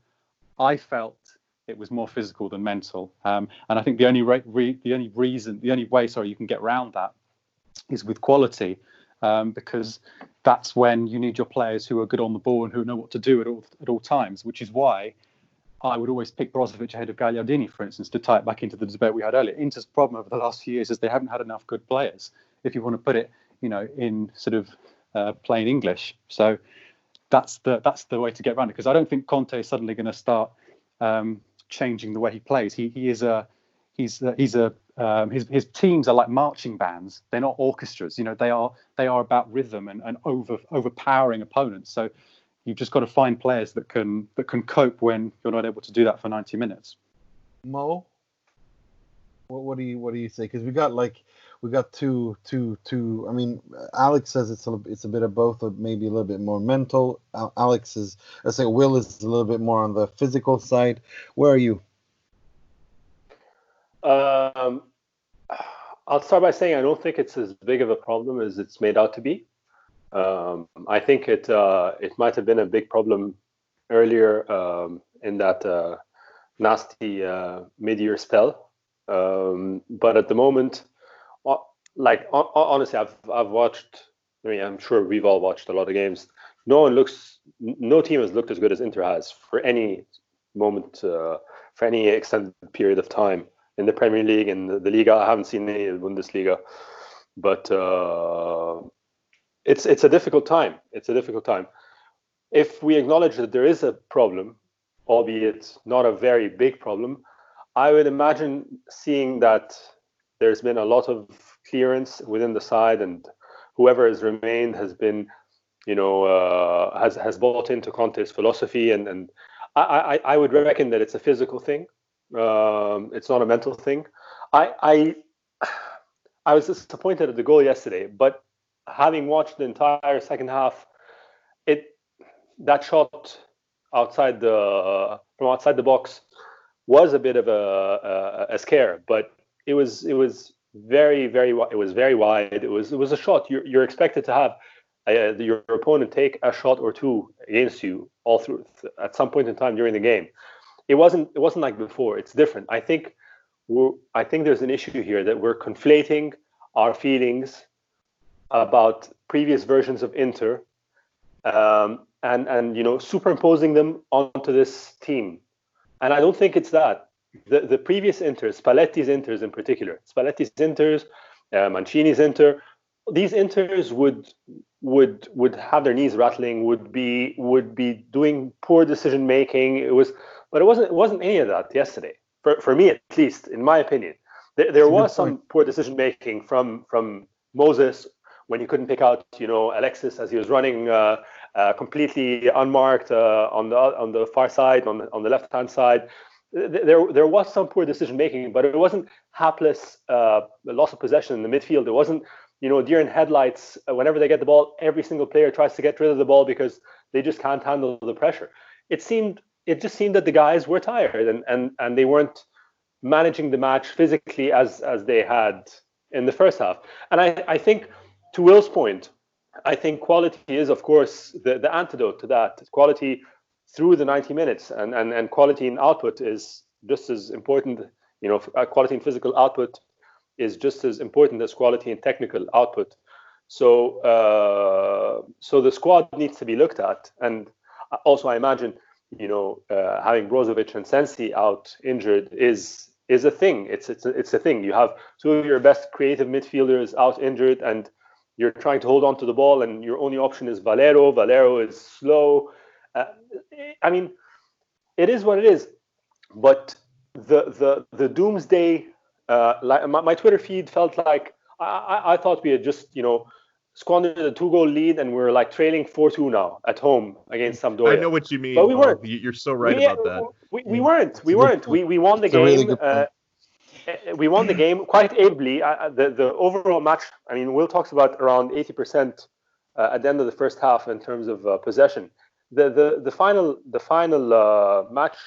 I felt it was more physical than mental, um, and I think the only re- re- the only reason the only way sorry you can get around that is with quality um, because that's when you need your players who are good on the ball and who know what to do at all at all times. Which is why I would always pick Brozovic ahead of Gagliardini, for instance, to tie it back into the debate we had earlier. Inter's problem over the last few years is they haven't had enough good players. If you want to put it, you know, in sort of uh, plain English. So that's the that's the way to get around it. Because I don't think Conte is suddenly going to start um, changing the way he plays. He he is a he's a, he's a um, his his teams are like marching bands. They're not orchestras. You know, they are they are about rhythm and, and over overpowering opponents. So you've just got to find players that can that can cope when you're not able to do that for 90 minutes. Mo. What, what do you what do you say? Because we got like we got two two two. I mean, Alex says it's a it's a bit of both, maybe a little bit more mental. Alex is I say Will is a little bit more on the physical side. Where are you? Um, I'll start by saying I don't think it's as big of a problem as it's made out to be. Um, I think it uh, it might have been a big problem earlier um, in that uh, nasty uh, mid-year spell, um, but at the moment, like honestly, I've I've watched. I mean, I'm sure we've all watched a lot of games. No one looks, no team has looked as good as Inter has for any moment, uh, for any extended period of time in the Premier League and the, the Liga. I haven't seen any of the Bundesliga, but uh, it's it's a difficult time. It's a difficult time. If we acknowledge that there is a problem, albeit not a very big problem, I would imagine seeing that there's been a lot of clearance within the side, and whoever has remained has been, you know, uh, has has bought into Conte's philosophy, and and I, I I would reckon that it's a physical thing. Um, it's not a mental thing. I I I was disappointed at the goal yesterday, but having watched the entire second half, it that shot outside the from outside the box was a bit of a, a, a scare, but it was it was very very it was very wide. It was it was a shot you're, you're expected to have uh, your opponent take a shot or two against you all through at some point in time during the game. It wasn't it wasn't like before. It's different. I think we're, I think there's an issue here that we're conflating our feelings about previous versions of Inter, um, and and you know superimposing them onto this team. And I don't think it's that. The the previous Inters, Spalletti's Inters in particular, Spalletti's Inters, uh, Mancini's Inter, these Inters would would would have their knees rattling, would be would be doing poor decision making. It was, but it wasn't it wasn't any of that yesterday. For for me at least, in my opinion, there, there was some poor decision making from from Moses when he couldn't pick out, you know, Alexis as he was running uh, uh, completely unmarked uh, on the on the far side, on the, on the left hand side. There, there was some poor decision making, but it wasn't hapless uh, loss of possession in the midfield. It wasn't, you know, deer in headlights. Uh, whenever they get the ball, every single player tries to get rid of the ball because they just can't handle the pressure. It seemed, it just seemed that the guys were tired and and and they weren't managing the match physically as as they had in the first half. And I, I think to Will's point, I think quality is, of course, the, the antidote to that. Quality through the 90 minutes and, and, and quality in output is just as important. You know, uh, quality in physical output is just as important as quality in technical output. So, uh, so the squad needs to be looked at. And also, I imagine, you know, uh, having Brozovic and Sensi out injured is is a thing. It's it's a, it's a thing. You have two of your best creative midfielders out injured, and you're trying to hold on to the ball and your only option is Valero. Valero is slow. Uh, I mean, it is what it is. But the the the doomsday, uh, like my, my, Twitter feed felt like I, I, I thought we had just you know squandered a two goal lead and we're like trailing four two now at home against Sampdoria. I know what you mean. But we weren't. Oh, you're so right we, about that. We, we weren't. We weren't. We we won the game. Really uh, uh, we won the game quite ably. Uh, the the overall match. I mean, Will talks about around 80% uh, at the end of the first half in terms of uh, possession. The the the final the final uh, match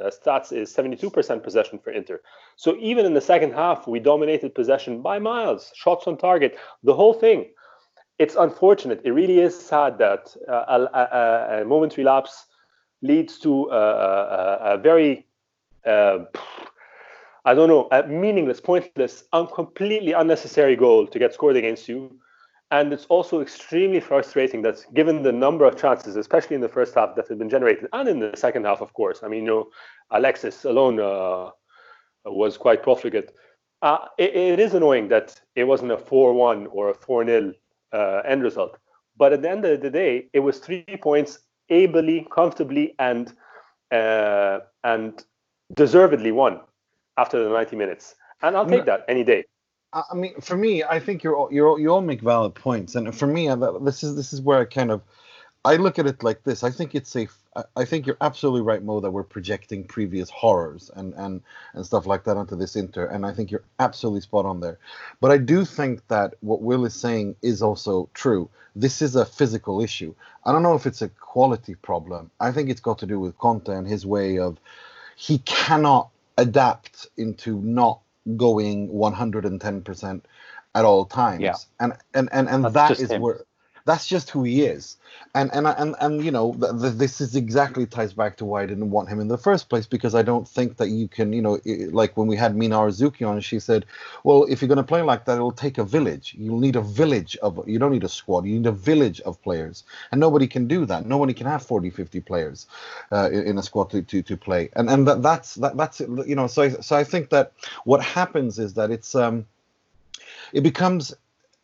uh, stats is 72% possession for Inter. So even in the second half, we dominated possession by miles, shots on target, the whole thing. It's unfortunate. It really is sad that a, a, a, momentary lapse leads to a, a very I don't know, a meaningless, pointless, un- completely unnecessary goal to get scored against you. And it's also extremely frustrating that given the number of chances, especially in the first half, that have been generated, and in the second half, of course. I mean, you know, Alexis alone uh, was quite profligate. Uh, it, it is annoying that it wasn't a 4 1 or a 4 0 uh, end result. But at the end of the day, it was three points ably, comfortably, and uh, and deservedly won after the 90 minutes, and I'll take that any day. I mean, for me, I think you're you're you all make valid points, and for me, this is this is where I kind of I look at it like this. I think it's a I think you're absolutely right, Mo, that we're projecting previous horrors and and and stuff like that onto this Inter, and I think you're absolutely spot on there. But I do think that what Will is saying is also true. This is a physical issue. I don't know if it's a quality problem. I think it's got to do with Conte and his way of he cannot adapt into not going 110% at all times. Yeah. And and and and That's that him. where that's just who he is. And and and and you know th- th- this is exactly ties back to why I didn't want him in the first place because I don't think that you can you know i- like when we had Mina Rzouki on she said well if you're going to play like that it'll take a village. You'll need a village of you don't need a squad. You need a village of players. And nobody can do that. Nobody can have 40 50 players uh, in, in a squad to, to, to play. And and that, that's that, that's you know so I, so I think that what happens is that it's um it becomes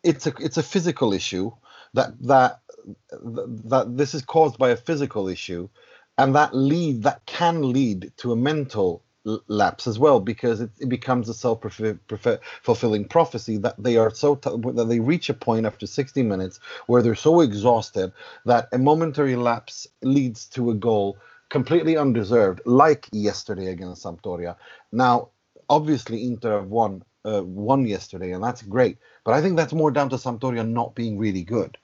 it's a it's a physical issue that that that this is caused by a physical issue and that lead that can lead to a mental lapse as well because it, it becomes a self-fulfilling prophecy that they are so t- that they reach a point after 60 minutes where they're so exhausted that a momentary lapse leads to a goal completely undeserved like yesterday against Sampdoria. Now obviously Inter have won uh, won yesterday and that's great but I think that's more down to Sampdoria not being really good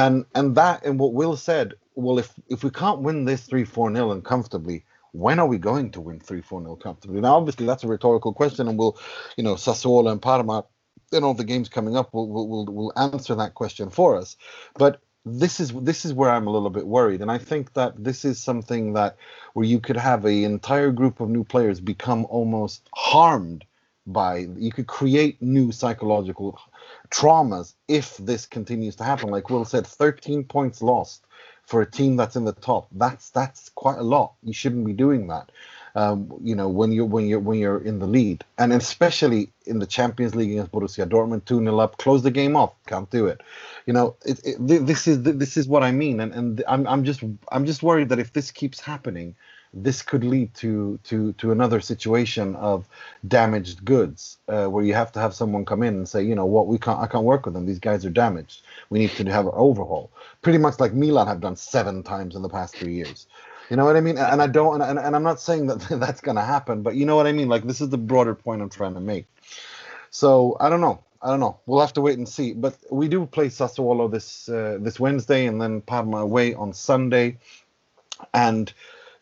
and and that and what Will said, well, if if we can't win this three four nil and comfortably, when are we going to win three four nil comfortably? Now, obviously, that's a rhetorical question, and we'll, you know, Sassuolo and Parma, in all the games coming up, will will will will answer that question for us. But this is this is where I'm a little bit worried, and I think that this is something that where you could have an entire group of new players become almost harmed by you could create new psychological traumas if this continues to happen. Like will said 13 points lost for a team that's in the top. That's that's quite a lot. You shouldn't be doing that. Um, you know when you're when you're when you're in the lead. And especially in the champions league against borussia dortmund 2-0 up close the game off. Can't do it. You know it, it, this is this is what i mean. And and i'm i'm just i'm just worried that if this keeps happening this could lead to to to another situation of damaged goods uh, where you have to have someone come in and say you know what? We can't i can't work with them. These guys are damaged. We need to have an overhaul. Pretty much like milan have done seven times in the past three years. You know what i mean? And i don't and, and i'm not saying that that's going to happen but you know what i mean? Like this is the broader point i'm trying to make. So i don't know. I don't know. We'll have to wait and see. But we do play Sassuolo this uh, this Wednesday, and then Parma away on Sunday. And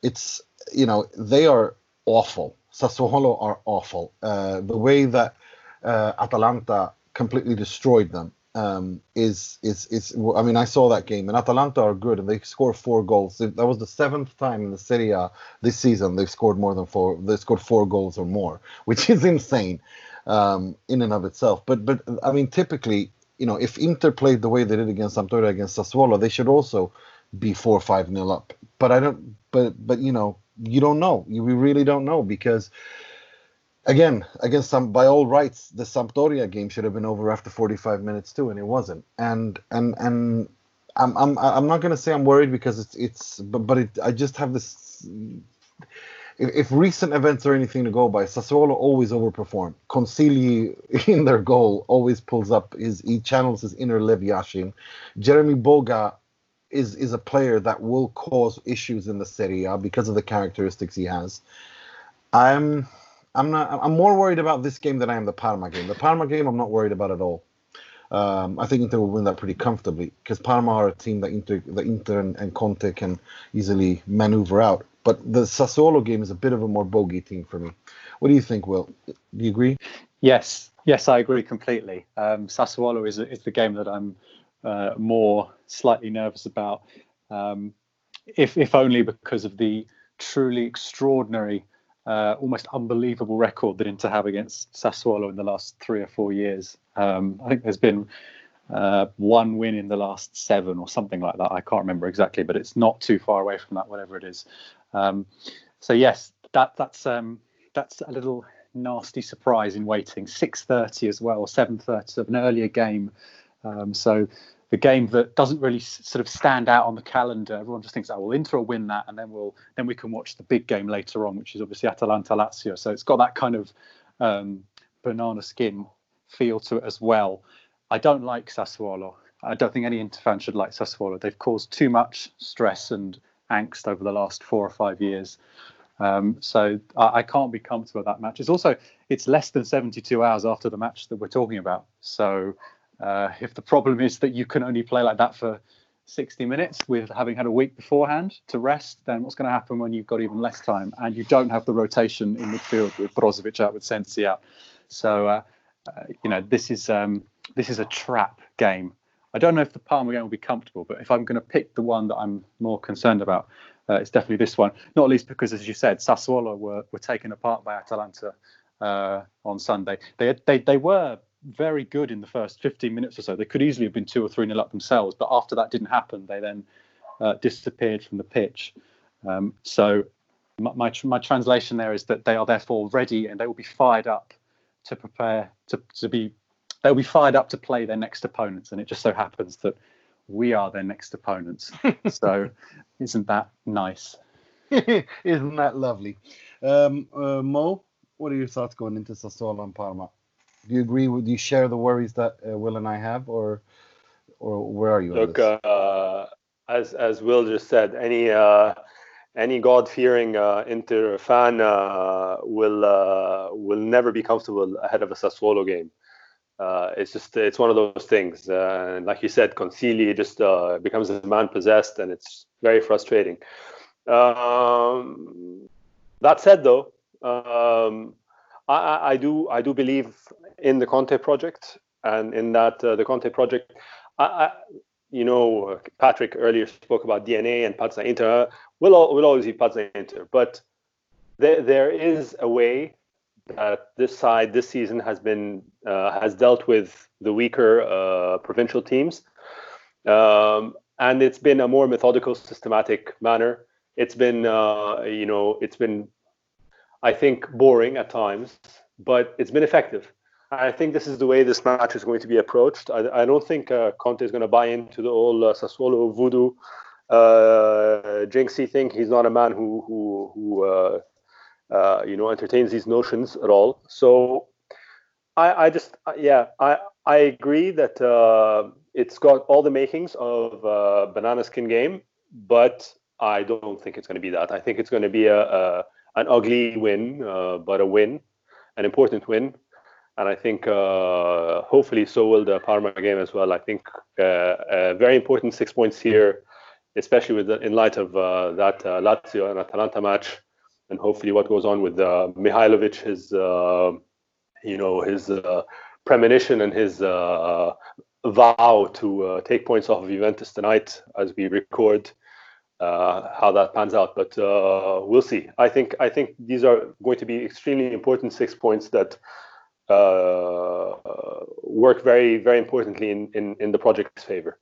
it's you know they are awful. Sassuolo are awful. Uh, the way that uh, Atalanta completely destroyed them um, is is is. I mean, I saw that game, and Atalanta are good, and they score four goals. That was the seventh time in the Serie A this season they've scored more than four. They scored four goals or more, which is insane um, in and of itself. But but I mean, typically, you know, if Inter played the way they did against Sampdoria against Sassuolo, they should also be four five nil up. But I don't. But but you know, you don't know. You we really don't know because again against Samp by all rights the Sampdoria game should have been over after 45 minutes too, and it wasn't. And and and. I'm I'm I'm not gonna say I'm worried because it's it's but but it I just have this if, if recent events are anything to go by, Sassuolo always overperform. Consigli in their goal always pulls up his he channels his inner Lev Yashin. Jeremy Boga is is a player that will cause issues in the Serie A because of the characteristics he has. I'm I'm not I'm more worried about this game than I am the Parma game. The Parma game I'm not worried about at all. Um, I think Inter will win that pretty comfortably because Parma are a team that Inter, that Inter and, and Conte can easily maneuver out. But the Sassuolo game is a bit of a more bogey team for me. What do you think, Will? Do you agree? Yes, yes, I agree completely. Um, Sassuolo is is the game that I'm uh, more slightly nervous about, um, if if only because of the truly extraordinary, uh, almost unbelievable record that Inter have against Sassuolo in the last three or four years. Um, I think there's been uh, one win in the last seven or something like that. I can't remember exactly, but it's not too far away from that, whatever it is. Um, so yes, that that's um, that's a little nasty surprise in waiting. 6:30 as well, 7:30 of an earlier game. Um, so the game that doesn't really s- sort of stand out on the calendar. Everyone just thinks, oh, well, Inter will win that, and then we'll then we can watch the big game later on, which is obviously Atalanta Lazio. So it's got that kind of um, banana skin feel to it as well. I don't like Sassuolo. I don't think any Inter fan should like Sassuolo. They've caused too much stress and angst over the last four or five years. Um, so I, I, can't be comfortable with that match. It's also it's less than 72 hours after the match that we're talking about. So uh, if the problem is that you can only play like that for 60 minutes with having had a week beforehand to rest, then what's going to happen when you've got even less time and you don't have the rotation in midfield with Brozovic out with Sensi out? So uh, uh, you know this is um, this is a trap game. I don't know if the Parma game will be comfortable, but if I'm going to pick the one that I'm more concerned about, uh, it's definitely this one. Not least because, as you said, Sassuolo were, were taken apart by Atalanta uh, on Sunday. They, they they were very good in the first 15 minutes or so. They could easily have been two or three nil up themselves, but after that didn't happen, they then uh, disappeared from the pitch. Um, so my, my, my translation there is that they are therefore ready and they will be fired up to prepare to to be they'll be fired up to play their next opponents, and it just so happens that we are their next opponents. so isn't that nice? isn't that lovely? Um, uh, Mo, what are your thoughts going into Sassuolo and Parma? Do you agree? With, do you share the worries that uh, Will and I have, or or where are you? Look, uh, as as Will just said, any uh, any God-fearing uh, Inter fan uh, will uh, will never be comfortable ahead of a Sassuolo game. Uh, it's just it's one of those things, uh, and like you said, Consigli just uh, becomes a man possessed, and it's very frustrating. Um, that said, though, um, I, I, do I do believe in the Conte project, and in that the Conte project, I, I, you know, Patrick earlier spoke about DNA and Pazza Inter. We'll, we'll always be Pazza Inter, but there, there is a way that this side this season has been uh, has dealt with the weaker uh, provincial teams, um, and it's been a more methodical, systematic manner. It's been uh, you know it's been I think boring at times, but it's been effective. I think this is the way this match is going to be approached. I, I don't think uh, Conte is going to buy into the whole uh, Sassuolo voodoo uh, jinxy thing. He's not a man who who who uh, uh, you know entertains these notions at all. So I, I just uh, yeah I I agree that uh, it's got all the makings of a banana skin game, but I don't think it's going to be that. I think it's going to be a, a an ugly win, uh, but a win, an important win. And I think uh, hopefully so will the Parma game as well. I think uh, very important six points here, especially with the, in light of that Lazio and Atalanta match and hopefully what goes on with uh, Mihailovic, his uh, you know his uh, premonition and his uh, vow to uh, take points off of Juventus tonight as we record. Uh, how that pans out, but we'll see. I think I think these are going to be extremely important six points that work very very importantly in, in, in the project's favor.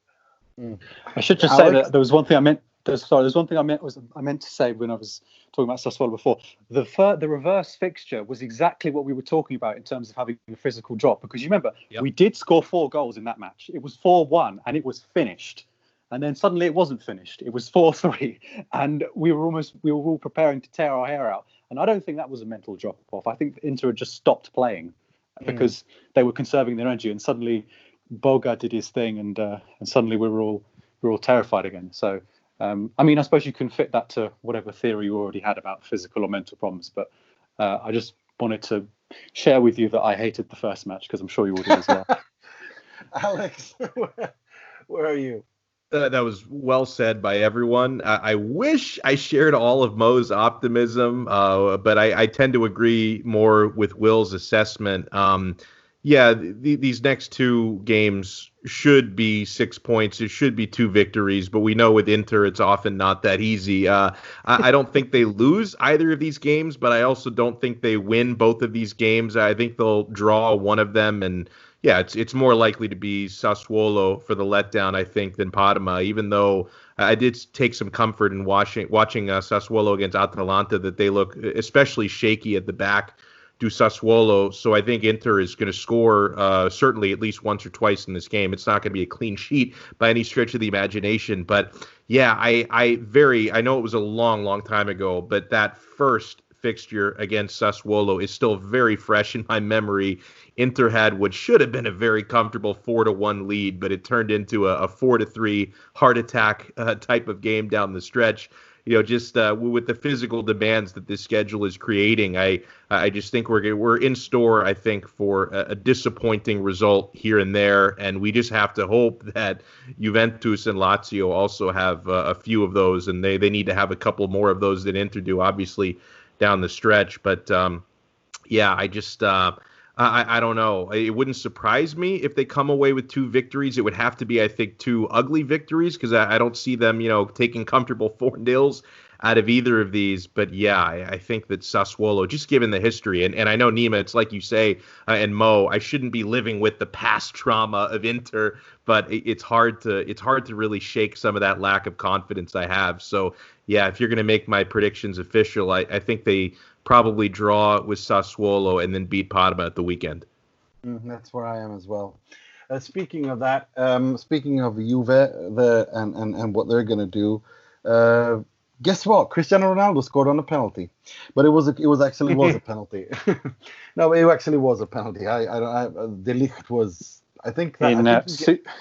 Mm. I should just Alex? say that there was one thing I meant there's, sorry, there's one thing I meant was I meant to say when I was talking about Sassuolo before. The fir- the reverse fixture was exactly what we were talking about in terms of having a physical drop because you remember yep. we did score four goals in that match. It was four one and it was finished, and then suddenly it wasn't finished. It was four three, and we were almost we were all preparing to tear our hair out. And I don't think that was a mental drop off. I think Inter had just stopped playing mm. because they were conserving their energy, and suddenly Boga did his thing, and uh, and suddenly we were all we were all terrified again. So um, I mean, I suppose you can fit that to whatever theory you already had about physical or mental problems, but uh, I just wanted to share with you that I hated the first match because I'm sure you would as well. Alex, where are you? Uh, that was well said by everyone. I, I, wish I shared all of Mo's optimism, uh, but I, I, tend to agree more with Will's assessment. Um, yeah, th- these next two games should be six points. It should be two victories, but we know with Inter it's often not that easy. Uh, I, I, don't think they lose either of these games, but I also don't think they win both of these games. I think they'll draw one of them, and yeah, it's it's more likely to be Sassuolo for the letdown, I think, than Parma. Even though I did take some comfort in watching watching uh, Sassuolo against Atalanta, that they look especially shaky at the back do Sassuolo. So I think Inter is going to score uh, certainly at least once or twice in this game. It's not going to be a clean sheet by any stretch of the imagination. But yeah, I, I very, I know it was a long, long time ago, but that first fixture against Sassuolo is still very fresh in my memory. Inter had what should have been a very comfortable four to one lead, but it turned into a, a four to three heart attack uh, type of game down the stretch you know, just uh, with the physical demands that this schedule is creating, I I just think we're we're in store. I think for a, a disappointing result here and there, and we just have to hope that Juventus and Lazio also have uh, a few of those, and they they need to have a couple more of those than Inter do, obviously down the stretch. But um, yeah, I just. Uh, I, I don't know. It wouldn't surprise me if they come away with two victories. It would have to be, I think, two ugly victories because I, I, don't see them, you know, taking comfortable four nils out of either of these. But yeah, I, I, think that Sassuolo, just given the history, and, and I know Nima, it's like you say, uh, and Mo, I shouldn't be living with the past trauma of Inter, but it, it's hard to it's hard to really shake some of that lack of confidence I have. So yeah, if you're going to make my predictions official, I, I think they probably draw with Sassuolo and then beat Parma at the weekend. Mm, that's where I am as well. Uh, speaking of that, um, speaking of Juve the, and, and, and what they're going to do, uh, guess what? Cristiano Ronaldo scored on a penalty, but it was a, it was actually was a penalty. no, it actually was a penalty. I I, I De Ligt was I think that, in I think uh,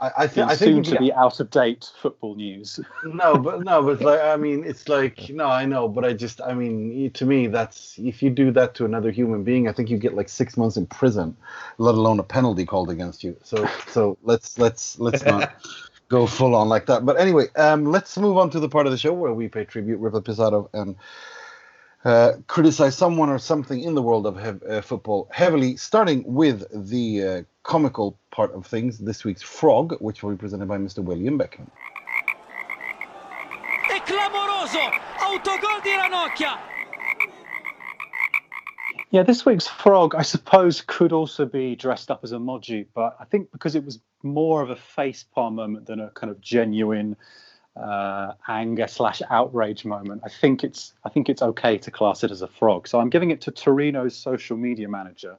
I, I, th- I think soon to be out of date football news. no, but no, but like I mean, it's like no, I know, but I just I mean, to me, that's if you do that to another human being, I think you get like six months in prison, let alone a penalty called against you. So so let's let's let's not go full on like that. But anyway, um, let's move on to the part of the show where we pay tribute, River Pizarro, and uh, criticize someone or something in the world of hev- uh, football heavily, starting with the uh, comical part of things, this week's Frog, which will be presented by Mr. William Beckham. È clamoroso! Autogol di Ranocchia! Yeah, this week's frog, I suppose, could also be dressed up as a emoji, but I think because it was more of a face palm moment than a kind of genuine uh, anger slash outrage moment. I think it's I think it's okay to class it as a frog. So I'm giving it to Torino's social media manager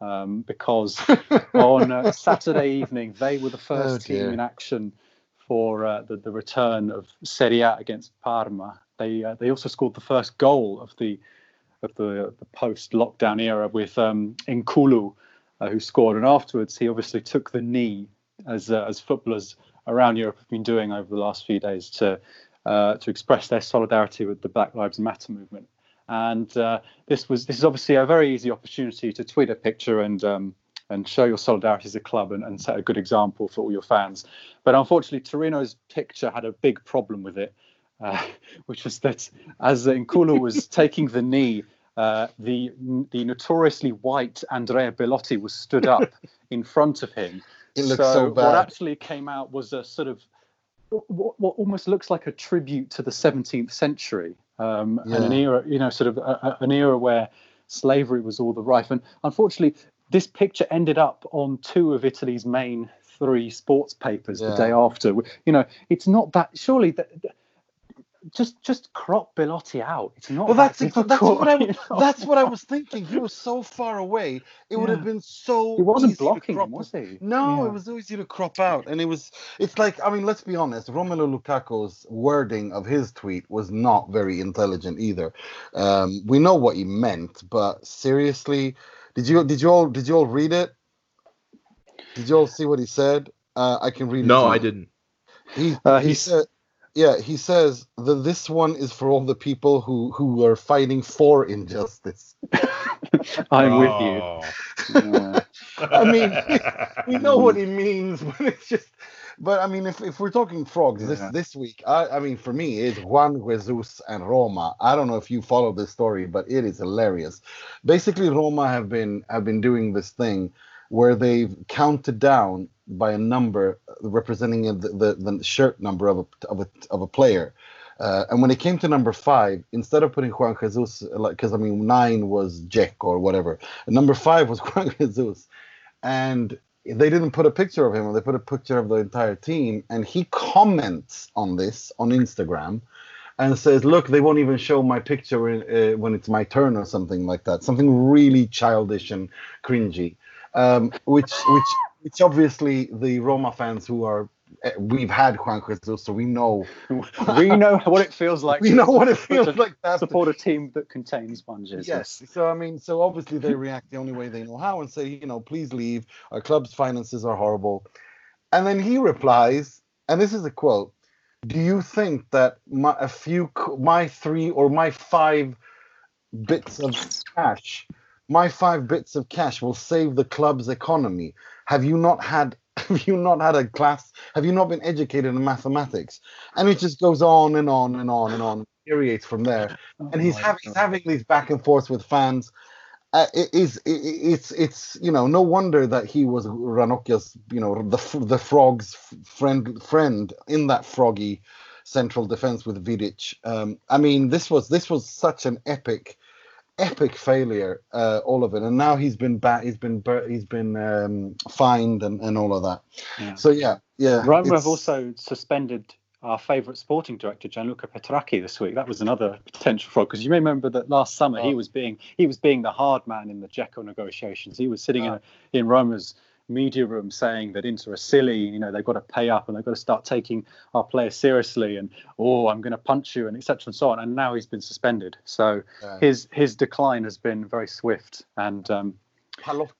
um, because on uh, Saturday evening they were the oh, first oh, team in action for uh, the, the return of Serie A against Parma. They uh, they also scored the first goal of the of the, the post lockdown era with um, uh, who scored, and afterwards he obviously took the knee as uh, as footballers around Europe have been doing over the last few days to uh, to express their solidarity with the Black Lives Matter movement. And uh, this was this is obviously a very easy opportunity to tweet a picture and um, and show your solidarity as a club and, and set a good example for all your fans. But unfortunately, Torino's picture had a big problem with it, uh, which was that as N'Koulou was taking the knee, uh, the the notoriously white Andrea Belotti was stood up in front of him it looks so, so bad. What actually came out was a sort of what, what almost looks like a tribute to the 17th century um, yeah. and an era, you know, sort of a, a, an era where slavery was all the rife. And unfortunately, this picture ended up on two of Italy's main three sports papers yeah. the day after. You know, it's not that surely that just just crop Belotti out. It's not. Well, that's that's what I was, that's what I was thinking. He was so far away. It yeah. would have been so. He wasn't blocking him, was he? No, yeah. it was easy to crop out, and it was. It's like I mean, let's be honest. Romelu Lukaku's wording of his tweet was not very intelligent either. Um, we know what he meant, but seriously, did you did you all did you all read it? Did you all see what he said? Uh, I can read. No, I didn't. He uh, he said yeah, he says that this one is for all the people who who are fighting for injustice. I'm oh. with you. Oh. Yeah. I mean, we know what he means, but it's just. But I mean, if, if we're talking frogs yeah. this this week, I, I mean, for me, it's Juan Jesus and Roma. I don't know if you follow this story, but it is hilarious. Basically, Roma have been have been doing this thing where they've counted down by a number representing the, the, the shirt number of a, of a, of a player. Uh, and when it came to number five, instead of putting Juan Jesus, because I mean nine was Jack or whatever, number five was Juan Jesus, and they didn't put a picture of him, they put a picture of the entire team, and he comments on this on Instagram, and says, "Look, they won't even show my picture in, uh, when it's my turn or something like that, something really childish and cringy." um, which which which obviously the Roma fans who are eh, we've had Juan Jesus, so we know we know what it feels like. We know what it feels like to support a team that contains Juan Jesus. Yes, so I mean, so obviously they react the only way they know how and say, you know, please leave. Our club's finances are horrible, and then he replies, and this is a quote: do you think that my a few my three or my five bits of cash my five bits of cash will save the club's economy. Have you not had have you not had a class? Have you not been educated in mathematics? And it just goes on and on and on and on infuriates from there. Oh and he's having he's having these back and forths with fans. Uh, it is it, it's it's you know no wonder that he was Ranocchia's you know the the frogs friend friend in that froggy central defense with Vidic. Um, I mean this was this was such an epic epic failure uh, all of it and now he's been back he's been bur- he's been um, fined and, and all of that Yeah. so yeah yeah Roma it's- have also suspended our favourite sporting director Gianluca Petrachi this week. That was another potential fraud because you may remember that last summer he Oh. was being he was being the hard man in the Dzeko negotiations. He was sitting Ah. in in Roma's media room saying that Inter are silly, you know, they've got to pay up and they've got to start taking our players seriously and oh, I'm going to punch you and etc. and so on. And now he's been suspended. So yeah. his his decline has been very swift and um,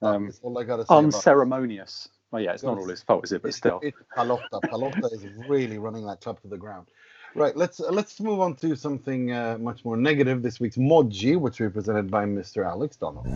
um, is all I gotta say about unceremonious. Well, yeah, it's not all his fault, is it? But It's- still. it's. Pallotta is really running that club to the ground. Right, let's uh, let's move on to something uh, much more negative. This week's Moggi, which will be presented by Mr. Alex Donald.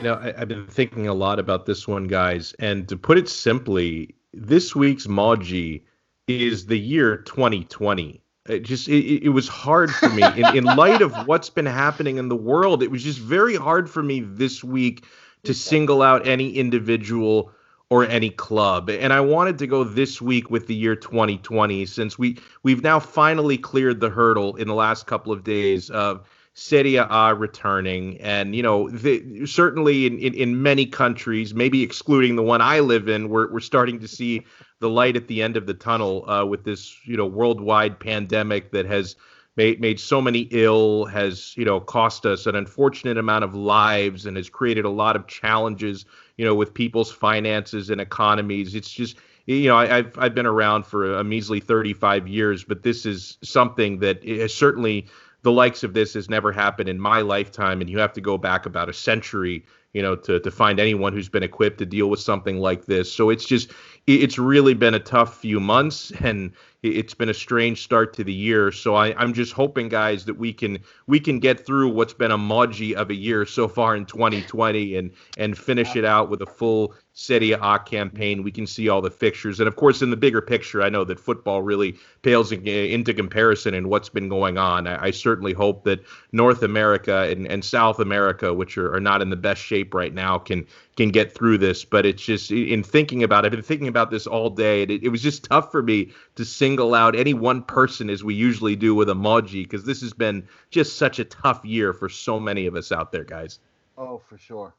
You know, I, I've been thinking a lot about this one, guys. And to put it simply, this week's Moggi is the year 2020. It just it, it was hard for me in, in light of what's been happening in the world. It was just very hard for me this week to single out any individual or any club. And I wanted to go this week with the year 2020 since we we've now finally cleared the hurdle in the last couple of days of Serie A returning, and you know, the, certainly in, in, in many countries, maybe excluding the one I live in, we're we're starting to see the light at the end of the tunnel uh, with this you know worldwide pandemic that has made made so many ill, has you know cost us an unfortunate amount of lives, and has created a lot of challenges, you know, with people's finances and economies. It's just you know, I, I've I've been around for a measly 35 years, but this is something that is certainly the likes of this has never happened in my lifetime, and you have to go back about a century, you know, to to find anyone who's been equipped to deal with something like this. So it's just it's really been a tough few months, and it's been a strange start to the year. So I, I'm just hoping, guys, that we can we can get through what's been a Moggi of a year so far in 2020 and and finish it out with a full Serie A campaign. We can see all the fixtures, and of course, in the bigger picture, I know that football really pales in, into comparison in what's been going on. I, I certainly hope that North America and, and South America, which are, are not in the best shape right now, can can get through this. But it's just in thinking about it, I've been thinking about this all day, and it, it was just tough for me to single out any one person as we usually do with a emoji because this has been just such a tough year for so many of us out there, guys. Oh, for sure.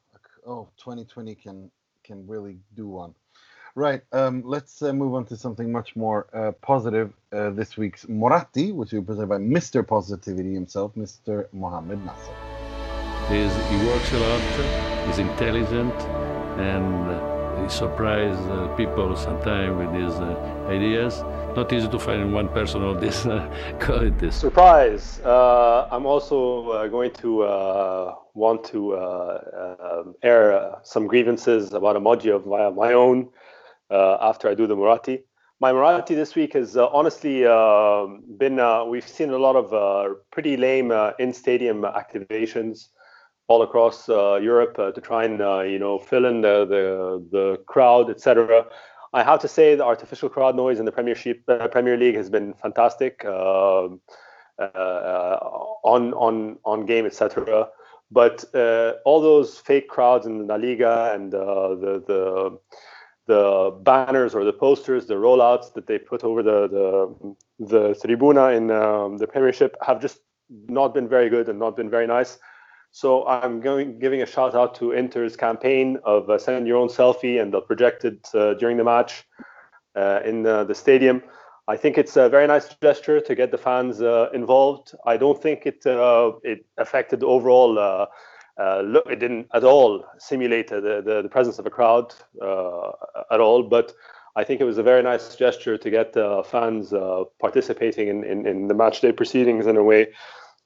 Oh, 2020 can can really do one. Right. Um, let's uh, move on to something much more uh, positive. Uh, this week's Moratti, which will be presented by Mr. Positivity himself, Mr. Mohammed Nasser. He's, he works a lot, he's intelligent, and uh, he surprises uh, people sometimes with his uh, ideas. Not easy to find one person of this uh, qualities. Surprise! Uh, I'm also uh, going to uh, want to uh, um air uh, some grievances about emoji of my, my own after I do the Moratti. My Moratti this week has honestly uh, been, we've seen a lot of pretty lame in stadium activations all across Europe to try and, you know, fill in the, the, the crowd, etc. I have to say the artificial crowd noise in the Premiership, uh, Premier League has been fantastic. Um uh, on on on game, etc. But uh, all those fake crowds in La Liga and uh, the the the banners or the posters, the rollouts that they put over the the, the tribuna in um, the Premiership have just not been very good and not been very nice. So I'm going giving a shout out to Inter's campaign of uh, send your own selfie and they'll project it uh, during the match uh, in the, the stadium. I think it's a very nice gesture to get the fans uh, involved. I don't think it uh, it affected the overall uh, look. It didn't at all simulate the, the, the presence of a crowd at all. But I think it was a very nice gesture to get uh, fans participating in, in, in, the match day proceedings in a way.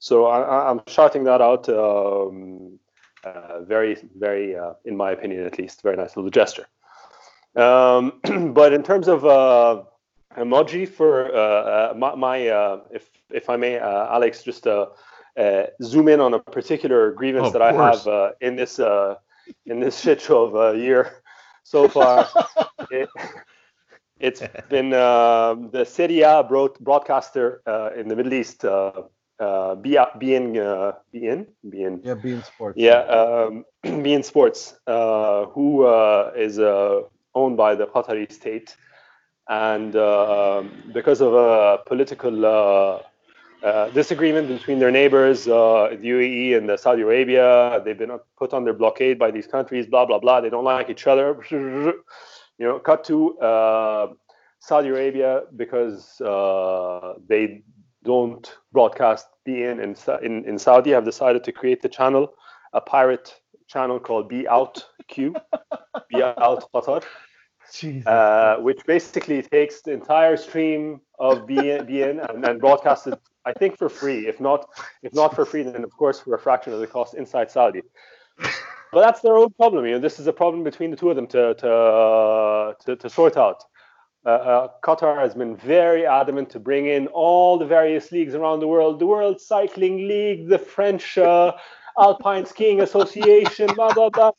So I, am shouting that out. Um, uh, very, very, uh, in my opinion at least, very nice little gesture. Um, but in terms of uh, emoji for uh, my, my if if I may, Alex, just zoom in on a particular grievance that I have in this in this shit show of a year so far. it, has been uh, the Serie A broadcaster uh, in the Middle East, uh, uh, beIN, uh, beIN, beIN. Yeah, beIN Sports. Yeah, um, beIN Sports, uh, who uh, is uh, owned by the Qatari state, and because of a political uh, disagreement between their neighbors, the UAE and the Saudi Arabia, they've been put under blockade by these countries. Blah blah blah. They don't like each other. you know, cut to Saudi Arabia because they don't broadcast beIN in, in, in Saudi have decided to create the channel, a pirate channel called Be Out Q, Be Out Qatar, uh, which basically takes the entire stream of beIN, beIN and, and broadcasts it, I think, for free. If not, if not for free, then of course for a fraction of the cost inside Saudi. But that's their own problem. You know, this is a problem between the two of them to to to, to sort out uh, uh, Qatar has been very adamant to bring in all the various leagues around the world the World Cycling League, the French uh, Alpine Skiing Association, blah, blah, blah.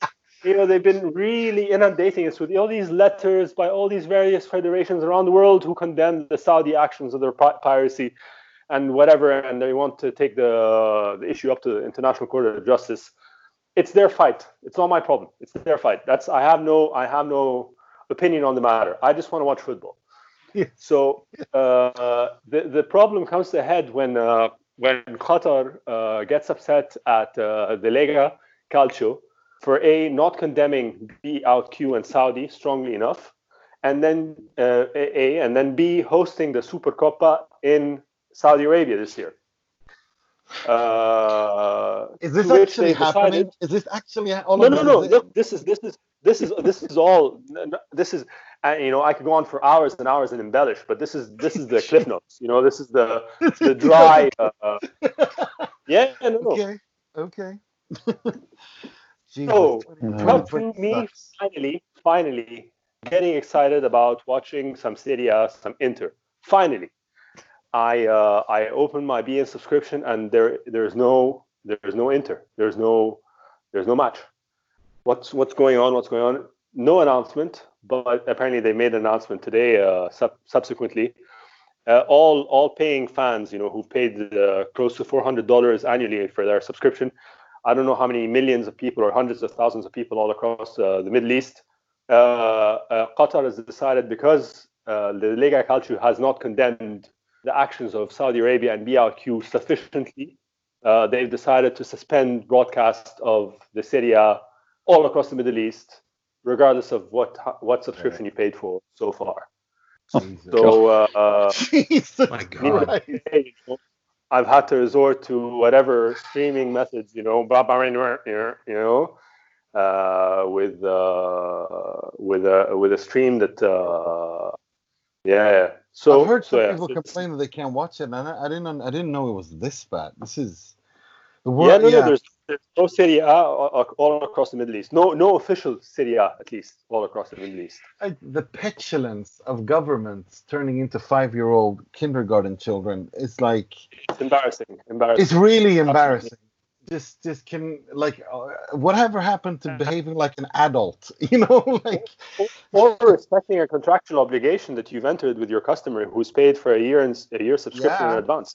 You know, they've been really inundating us with all these letters by all these various federations around the world who condemn the Saudi actions of their piracy and whatever, and they want to take the, the issue up to the International Court of Justice. It's their fight. It's not my problem. It's their fight. That's I have no I have no opinion on the matter. I just want to watch football. Yeah. So uh, the the problem comes to head when uh, when Qatar uh, gets upset at uh, the Lega Calcio for a not condemning beoutQ and Saudi strongly enough, and then uh, a and then B hosting the Supercoppa in Saudi Arabia this year. Uh, is this actually happening? Decided, is this actually all no, no, no, no. Look, this is this is this is this is all this is you know I could go on for hours and hours and embellish, but this is this is the cliff notes. You know, this is the the dry. Uh, yeah, no, no. Okay, okay. so come to me finally, finally getting excited about watching some Serie A, some Inter. Finally, I uh, I opened my beIN subscription and there there's no there's no Inter. There's no there's no match what's what's going on, what's going on. No announcement, but apparently they made an announcement today. Uh, sub- subsequently, uh, all all paying fans, you know, who paid uh, close to four hundred dollars annually for their subscription. I don't know how many millions of people or hundreds of thousands of people all across uh, the Middle East. Uh, uh, Qatar has decided because the Lega Calcio has not condemned the actions of Saudi Arabia and beoutQ sufficiently, they've decided to suspend broadcast of the Serie A all across the Middle East, regardless of what what subscription you paid for so far. Jesus. So, uh, Jesus my God. I've had to resort to whatever streaming methods, you know, blah, blah, blah, you know, uh, with uh, with a with a stream that, uh, yeah. So I've heard some so, yeah, people complain that they can't watch it, and I, I didn't I didn't know it was this bad. This is the world. Yeah, no, yeah. no. There's there's no Serie A all across the Middle East. No, no official Serie A, at least, all across the Middle East. The petulance of governments turning into five-year-old kindergarten children is like it's embarrassing. Embarrassing. It's really embarrassing. Just, just can like uh, whatever happened to behaving like an adult, you know, like or, or respecting a contractual obligation that you've entered with your customer who's paid for a year and a year subscription yeah. in advance.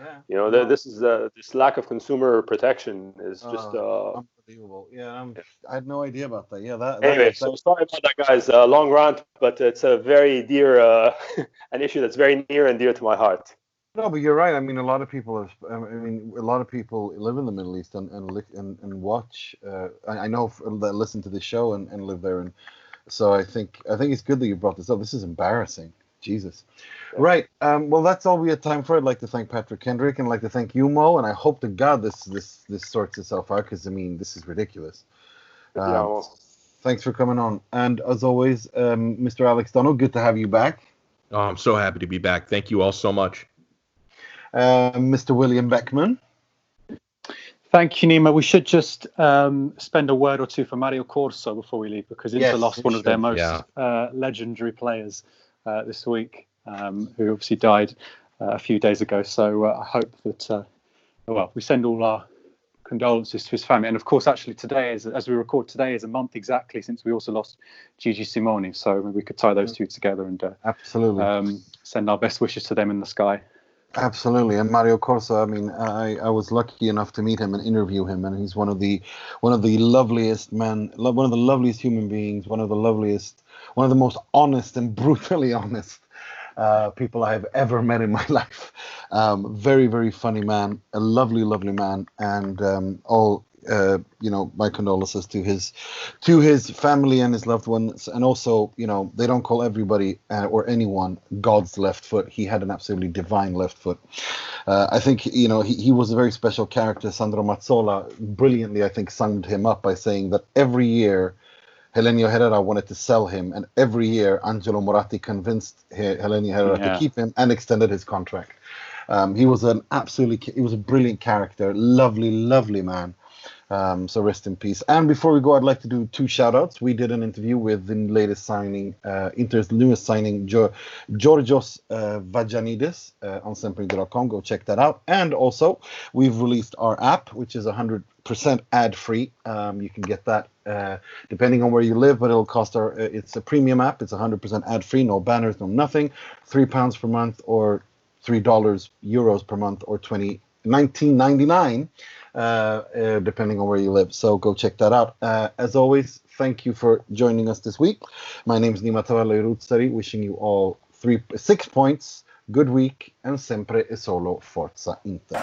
Yeah. You know, this is uh, this lack of consumer protection is just uh, uh unbelievable. Yeah, yeah, i had no idea about that. Yeah, that. Anyway, that, so sorry about that, guys. Uh, long rant, but it's a very dear, uh, an issue that's very near and dear to my heart. No, but you're right. I mean, a lot of people. Have, I mean, a lot of people live in the Middle East and and and, and watch. Uh, I, I know that listen to the show and, and live there, and so I think I think it's good that you brought this up. This is embarrassing. Jesus. Right. Um, well, that's all we had time for. I'd like to thank Patrick Kendrick and I'd like to thank you, Mo. And I hope to God this this this sorts itself out because I mean this is ridiculous. Um, yeah, well. Thanks for coming on. And as always, um, Mr. Alex Donald, good to have you back. Oh, I'm so happy to be back. Thank you all so much. Uh, Mr. William Beckman. Thank you, Nima. We should just um, spend a word or two for Mario Corso before we leave because Inter yes, lost one of their most yeah. uh, legendary players uh, this week, um, who obviously died uh, a few days ago. So uh, I hope that, uh, well, we send all our condolences to his family. And of course, actually, today, is, as we record today, is a month exactly since we also lost Gigi Simoni. So we could tie those two together and uh, absolutely um, send our best wishes to them in the sky. Absolutely, and Mario Corso. I mean, I, I was lucky enough to meet him and interview him, and he's one of the one of the loveliest men, one of the loveliest human beings, one of the loveliest, one of the most honest and brutally honest uh, people I have ever met in my life. Um, very, very funny man, a lovely, lovely man, and um, all uh, you know, my condolences to his to his family and his loved ones, and also, you know, they don't call everybody uh, or anyone God's left foot. He had an absolutely divine left foot. Uh, I think, you know, he, he was a very special character. Sandro Mazzola brilliantly, I think, summed him up by saying that every year Helenio Herrera wanted to sell him, and every year Angelo Moratti convinced Helenio Herrera yeah. to keep him and extended his contract. Um, he was an absolutely, he was a brilliant character, lovely, lovely man. Um, so rest in peace. And before we go, I'd like to do two shout outs. We did an interview with the latest signing, uh, Inter's newest signing, jo- Georgios uh, Vagiannidis uh, on Sempre.com. Go check that out. And also, we've released our app, which is 100% ad free. Um, you can get that uh, depending on where you live, but it'll cost our, uh, it's a premium app. It's 100% ad free, no banners, no nothing. Three pounds per month or three dollars euros per month or 20 1999 uh, uh, depending on where you live. So go check that out. Uh, as always, thank you for joining us this week. My name is Nima Tavallaey wishing you all three, six points, good week, and sempre e solo Forza Inter.